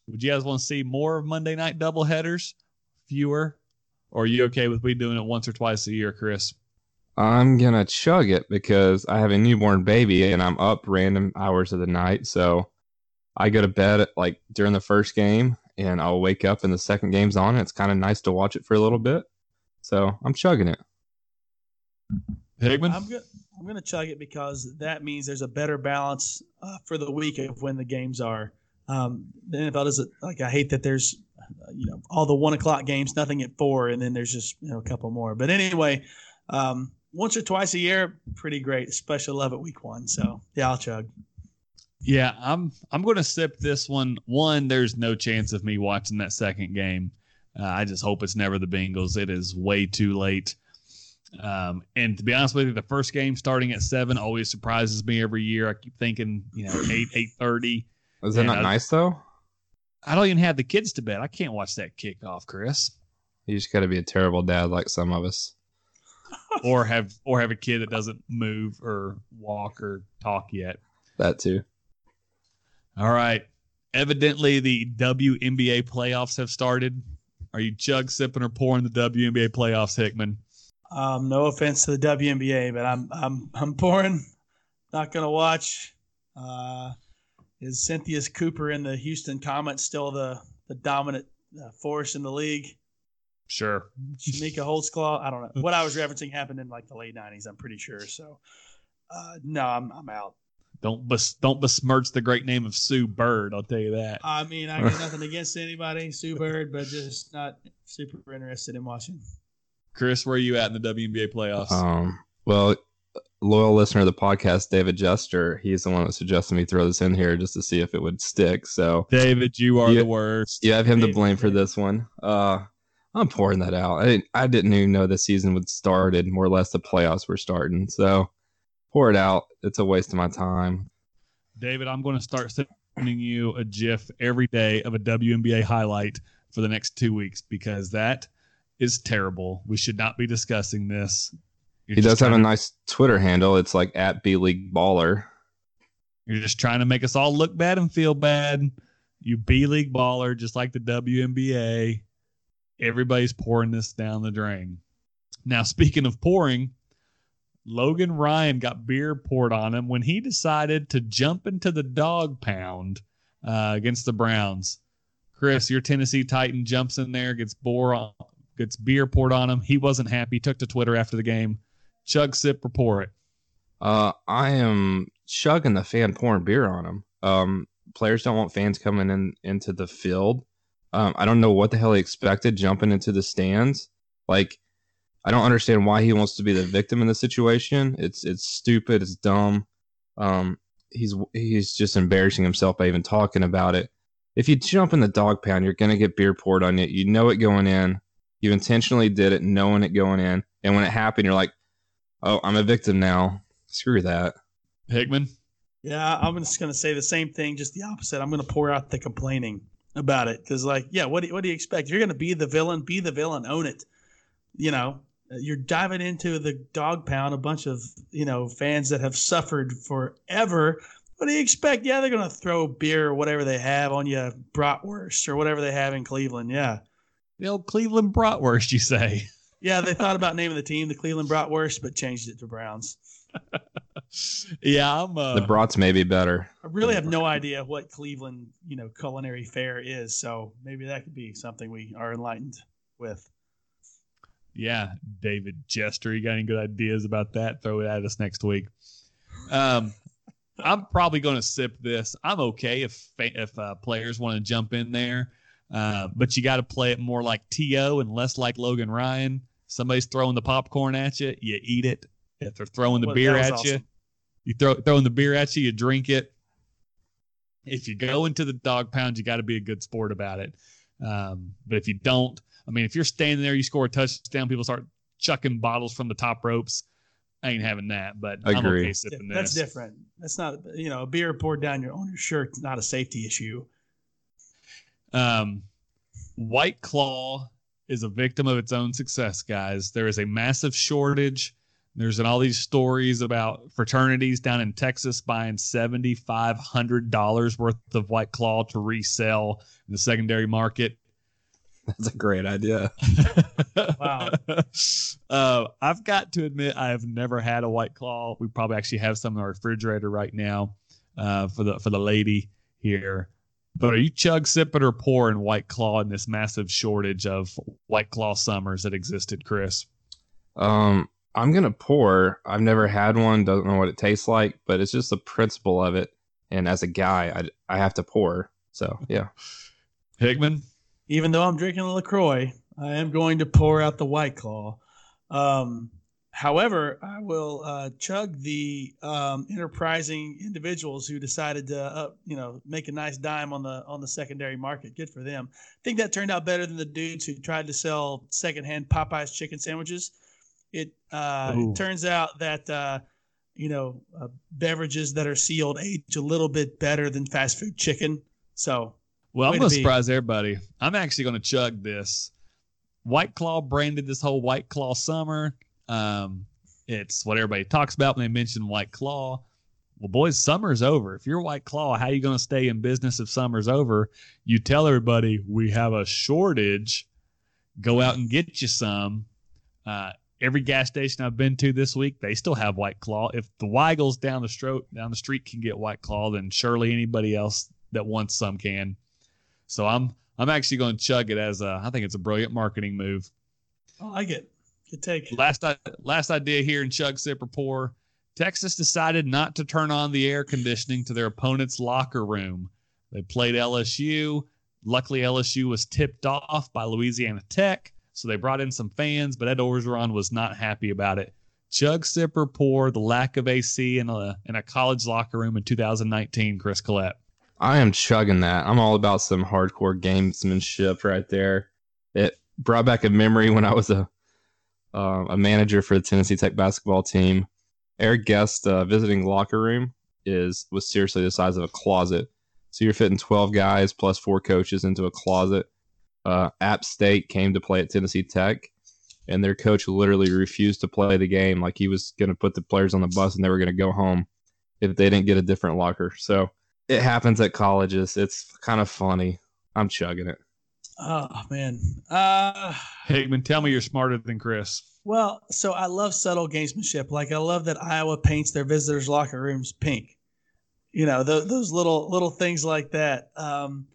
Would you guys want to see more of Monday night doubleheaders? Fewer? Or are you okay with me doing it once or twice a year, Chris? I'm gonna chug it because I have a newborn baby and I'm up random hours of the night. So I go to bed at, like during the first game and I'll wake up and the second game's on. It's kind of nice to watch it for a little bit. So I'm chugging it. Hickman? I'm good. I'm gonna chug it because that means there's a better balance uh, for the week of when the games are. Um, the NFL doesn't like. I hate that there's, uh, you know, all the one o'clock games, nothing at four, and then there's just you know a couple more. But anyway, um, once or twice a year, pretty great. Especially love it week one. So yeah, I'll chug. Yeah, I'm I'm going to sip this one. One, there's no chance of me watching that second game. Uh, I just hope it's never the Bengals. It is way too late. Um, and to be honest with you, the first game starting at seven always surprises me every year. I keep thinking, you know, eight eight thirty. Is that not I- nice though? I don't even have the kids to bed. I can't watch that kickoff, Chris. You just got to be a terrible dad like some of us. Or have or have a kid that doesn't move or walk or talk yet. That too. All right. Evidently, the WNBA playoffs have started. Are you chug sipping or pouring the WNBA playoffs, Hickman? Um, no offense to the WNBA, but I'm I'm I'm pouring. Not gonna watch. Uh, is Cynthia Cooper in the Houston Comets still the the dominant uh, force in the league? Sure. Chamique Holdsclaw. I don't know what I was referencing happened in like the late '90s. I'm pretty sure. So, uh, no, I'm I'm out. Don't bes- don't besmirch the great name of Sue Bird. I'll tell you that. I mean, I got nothing against anybody, Sue Bird, but just not super interested in watching. Chris, where are you at in the WNBA playoffs? Um, well, loyal listener of the podcast, David Jester, he's the one that suggested me throw this in here just to see if it would stick. So David, you are Yeah. the worst. you have him to David, blame for this one. Uh, I'm pouring that out. I didn't, I didn't even know the season would started. More or less, the playoffs were starting. So pour it out. It's a waste of my time. David, I'm going to start sending you a GIF every day of a WNBA highlight for the next two weeks because that is terrible. We should not be discussing this. You're he does have a nice Twitter handle. It's like at B League Baller. You're just trying to make us all look bad and feel bad. You B League Baller, just like the WNBA. Everybody's pouring this down the drain. Now, speaking of pouring, Logan Ryan got beer poured on him when he decided to jump into the dog pound uh, against the Browns. Chris, your Tennessee Titan jumps in there, gets bore on, gets beer poured on him. He wasn't happy. Took to Twitter after the game. Chug, sip, or pour it. Uh, I am chugging the fan pouring beer on him. Um, players don't want fans coming in into the field. Um, I don't know what the hell he expected jumping into the stands. Like, I don't understand why he wants to be the victim in the situation. It's it's stupid. It's dumb. Um, he's he's just embarrassing himself by even talking about it. If you jump in the dog pound, you're gonna get beer poured on you. You know it going in. You intentionally did it, knowing it going in, and when it happened, you're like, "Oh, I'm a victim now. Screw that." Hickman. Yeah, I'm just gonna say the same thing, just the opposite. I'm gonna pour out the complaining about it because, like, yeah, what do, what do you expect? If you're gonna be the villain, be the villain, own it. You know, you're diving into the dog pound, a bunch of you know fans that have suffered forever. What do you expect? Yeah, they're gonna throw beer or whatever they have on you, bratwurst or whatever they have in Cleveland. Yeah, the old Cleveland bratwurst, you say? Yeah, they thought about naming the team the Cleveland Bratwurst, but changed it to Browns. yeah, I'm. Uh, the brats may be better. I really have no idea what Cleveland, you know, culinary fair is, so maybe that could be something we are enlightened with. Yeah, David Jester, you got any good ideas about that? Throw it at us next week. Um, I'm probably going to sip this. I'm okay if if uh, players want to jump in there, uh, but you got to play it more like To and less like Logan Ryan. Somebody's throwing the popcorn at you, you eat it. If they're throwing the well, beer at awesome. you, you throw throwing the beer at you, you drink it. If you go into the dog pound, you got to be a good sport about it. Um, but if you don't, I mean, if you're standing there, you score a touchdown, people start chucking bottles from the top ropes. I ain't having that, but Agree. I'm okay sipping That's this. different. That's not, you know, a beer poured down your on your shirt, not a safety issue. Um, White Claw is a victim of its own success, guys. There is a massive shortage. There's all these stories about fraternities down in Texas buying seventy five hundred dollars worth of White Claw to resell in the secondary market. That's a great idea. wow. Uh, I've got to admit, I have never had a White Claw. We probably actually have some in our refrigerator right now uh, for the for the lady here. But are you chug, sipping, or pouring White Claw in this massive shortage of White Claw summers that existed, Chris? Um, I'm gonna pour. I've never had one. Don't know what it tastes like, but it's just the principle of it. And as a guy, I I have to pour. So yeah. Hickman even though I'm drinking a LaCroix, I am going to pour out the White Claw. Um, however, I will uh, chug the um, enterprising individuals who decided to, uh, you know, make a nice dime on the on the secondary market. Good for them. I think that turned out better than the dudes who tried to sell secondhand Popeyes chicken sandwiches. It, uh, it turns out that uh, you know uh, beverages that are sealed age a little bit better than fast food chicken. So well, I'm going to surprise everybody. I'm actually going to chug this. White Claw branded this whole White Claw summer. Um, it's what everybody talks about when they mention White Claw. Well, boys, summer's over. If you're White Claw, how are you going to stay in business if summer's over? You tell everybody we have a shortage. Go out and get you some. Uh, every gas station I've been to this week, they still have White Claw. If the Weigel's down the street down the street can get White Claw, then surely anybody else that wants some can. So I'm I'm actually going to chug it as a, I think it's a brilliant marketing move. Oh, I like it. Good take. Last last idea here in Chug Sip Pour. Texas decided not to turn on the air conditioning to their opponent's locker room. They played LSU. Luckily, LSU was tipped off by Louisiana Tech, so they brought in some fans, but Ed Orgeron was not happy about it. Chug, sipper, pour, the lack of AC in a in a college locker room in 2019. Chris Collette. I am chugging that. I'm all about some hardcore gamesmanship right there. It brought back a memory when I was a uh, a manager for the Tennessee Tech basketball team. Our guest uh, visiting locker room is was seriously the size of a closet. So you're fitting 12 guys plus four coaches into a closet. Uh, App State came to play at Tennessee Tech, and their coach literally refused to play the game. Like he was going to put the players on the bus and they were going to go home if they didn't get a different locker. So it happens at colleges. It's kind of funny. I'm chugging it. Oh man. Uh Hickman, tell me you're smarter than Chris. Well, so I love subtle gamesmanship. Like I love that Iowa paints their visitors' locker rooms pink. You know, th- those little little things like that. Um,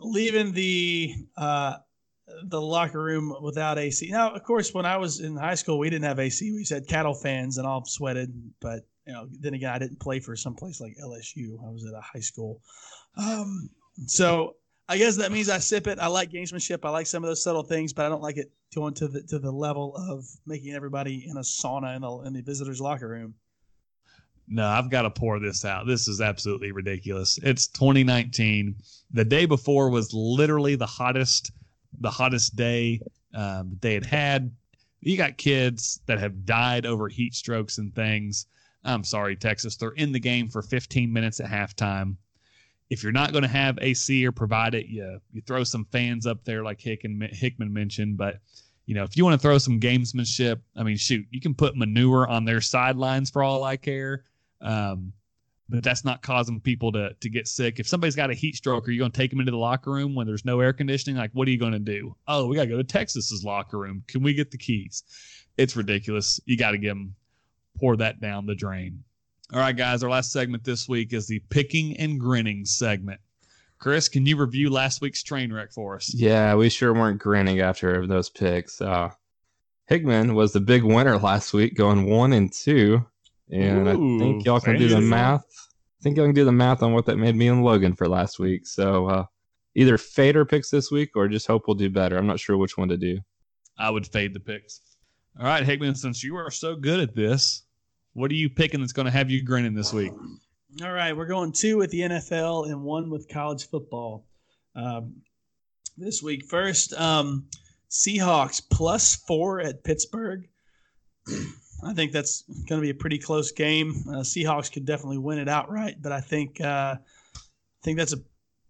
leaving the uh, the locker room without AC. Now, of course, when I was in high school, we didn't have AC. We had cattle fans and all sweated. But you know, then again, I didn't play for some place like LSU. I was at a high school. Um, so I guess that means I sip it. I like gamesmanship. I like some of those subtle things, but I don't like it going to the to the level of making everybody in a sauna in the in the visitors' locker room. No, I've got to pour this out. This is absolutely ridiculous. It's 2019. The day before was literally the hottest, the hottest day um, they had had. You got kids that have died over heat strokes and things. I'm sorry, Texas. They're in the game for 15 minutes at halftime. If you're not going to have AC or provide it, you you throw some fans up there like Hickman, Hickman mentioned. But you know, if you want to throw some gamesmanship, I mean, shoot, you can put manure on their sidelines for all I care. Um, but that's not causing people to to get sick. If somebody's got a heat stroke, are you going to take them into the locker room when there's no air conditioning? Like, what are you going to do? Oh, we got to go to Texas's locker room. Can we get the keys? It's ridiculous. You got to give them pour that down the drain. All right, guys. Our last segment this week is the picking and grinning segment. Chris, can you review last week's train wreck for us? Yeah, we sure weren't grinning after those picks. Uh, Hickman was the big winner last week, going one and two. And Ooh, I think y'all can do the math. I think y'all can do the math on what that made me and Logan for last week. So uh, either fade our picks this week or just hope we'll do better. I'm not sure which one to do. I would fade the picks. All right, Hickman, since you are so good at this, what are you picking that's going to have you grinning this week? All right, we're going two with the NFL and one with college football um, this week. First, um, Seahawks plus four at Pittsburgh. I think that's going to be a pretty close game. Uh, Seahawks could definitely win it outright, but I think uh, I think that's a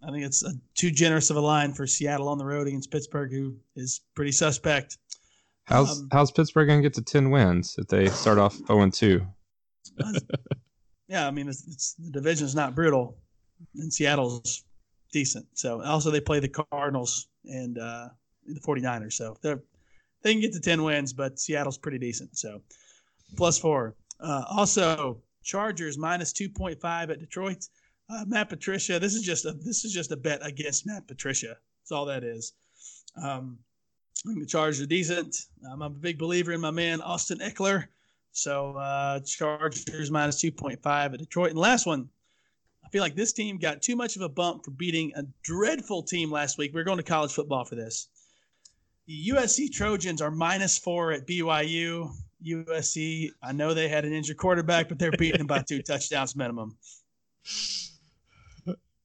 I think it's a, too generous of a line for Seattle on the road against Pittsburgh, who is pretty suspect. How's um, How's Pittsburgh going to get to ten wins if they start off zero and two? yeah, I mean it's, it's the division is not brutal, and Seattle's decent. So also they play the Cardinals and uh, the 49ers, so they're they can get to 10 wins, but Seattle's pretty decent. So plus four. Uh, also, Chargers minus 2.5 at Detroit. Uh, Matt Patricia. This is just a this is just a bet against Matt Patricia. That's all that is. Um, I think the Chargers are decent. Um, I'm a big believer in my man Austin Ekeler. So uh, Chargers minus 2.5 at Detroit. And last one, I feel like this team got too much of a bump for beating a dreadful team last week. We're going to college football for this. The USC Trojans are minus four at BYU. USC, I know they had an injured quarterback, but they're beating them by two touchdowns minimum.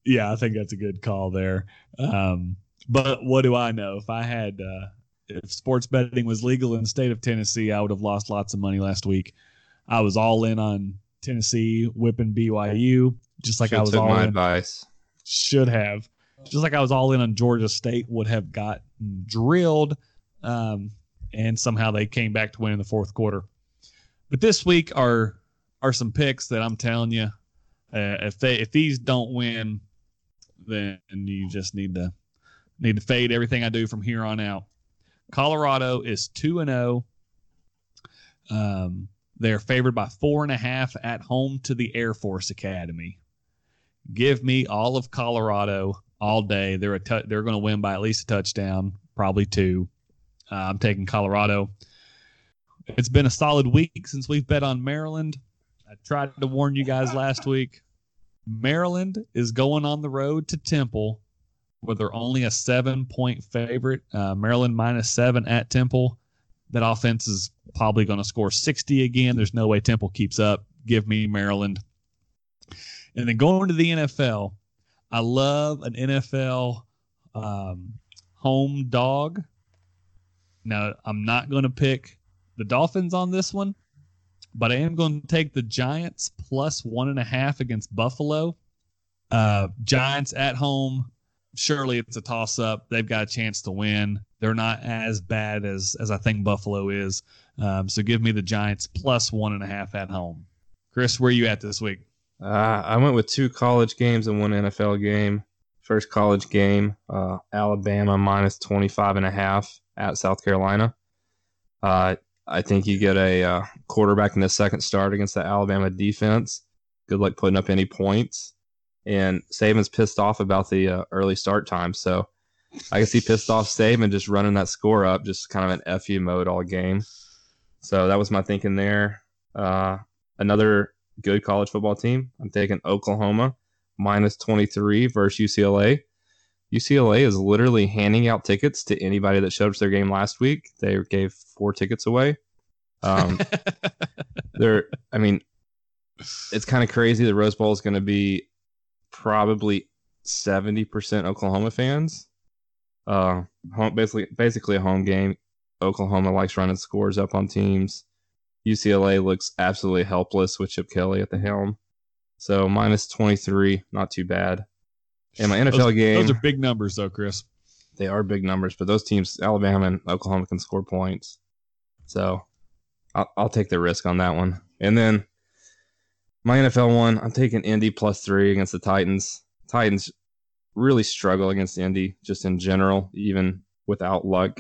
Yeah, I think that's a good call there. Um, but what do I know? If I had, uh, if sports betting was legal in the state of Tennessee, I would have lost lots of money last week. I was all in on Tennessee whipping BYU, just like Should I was all my in. Advice. Should have, just like I was all in on Georgia State would have got drilled. Um, and somehow they came back to win in the fourth quarter. But this week are are some picks that I'm telling you, uh, if they if these don't win, then you just need to need to fade everything I do from here on out. Colorado is two and zero. Oh. Um, they're favored by four and a half at home to the Air Force Academy. Give me all of Colorado all day. They're a t- they're going to win by at least a touchdown, probably two. Uh, I'm taking Colorado. It's been a solid week since we've bet on Maryland. I tried to warn you guys last week. Maryland is going on the road to Temple, where they're only a seven point favorite. Uh, Maryland minus seven at Temple. That offense is probably going to score 60 again. There's no way Temple keeps up. Give me Maryland. And then going to the NFL, I love an NFL um, home dog. Now, I'm not going to pick the Dolphins on this one, but I am going to take the Giants plus one and a half against Buffalo. Uh, Giants at home. surely it's a toss up. They've got a chance to win. They're not as bad as as I think Buffalo is. Um, so give me the Giants plus one and a half at home. Chris, where are you at this week? Uh, I went with two college games and one NFL game. First college game, uh, Alabama minus 25 and a half at South Carolina. Uh, I think you get a uh, quarterback in the second start against the Alabama defense. Good luck putting up any points. And Saban's pissed off about the uh, early start time. So I can see pissed off Saban just running that score up, just kind of an FU mode all game. So that was my thinking there. Uh, another good college football team. I'm taking Oklahoma minus 23 versus UCLA. UCLA is literally handing out tickets to anybody that showed up to their game last week. They gave four tickets away. Um, they're, I mean, it's kind of crazy. The Rose Bowl is going to be probably 70% Oklahoma fans. Uh, home, basically, basically a home game. Oklahoma likes running scores up on teams. UCLA looks absolutely helpless with Chip Kelly at the helm. So minus 23, not too bad. And my NFL those, game. Those are big numbers, though, Chris. They are big numbers, but those teams, Alabama and Oklahoma, can score points. So I'll, I'll take the risk on that one. And then my NFL one, I'm taking Indy plus three against the Titans. Titans really struggle against Indy just in general, even without luck.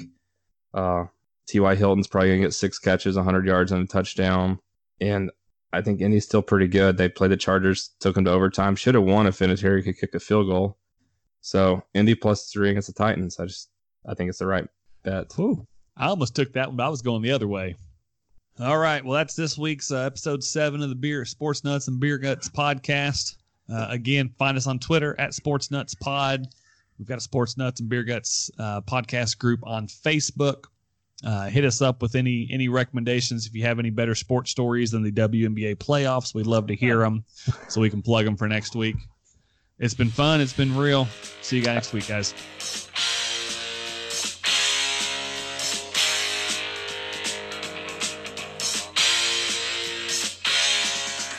Uh, T.Y. Hilton's probably going to get six catches, 100 yards, and a touchdown. And I think Indy's still pretty good. They played the Chargers, took them to overtime. Should have won if Vinatieri could kick a field goal. So Indy plus three against the Titans. I just I think it's the right bet. Ooh, I almost took that one, but I was going the other way. All right. Well, that's this week's uh, episode seven of the Beer Sports Nuts and Beer Guts podcast. Uh, again, find us on Twitter at Sports Nuts Pod. We've got a Sports Nuts and Beer Guts uh, podcast group on Facebook. Uh, hit us up with any any recommendations if you have any better sports stories than the WNBA playoffs. We'd love to hear them so we can plug them for next week. It's been fun. It's been real. See you guys next week, guys.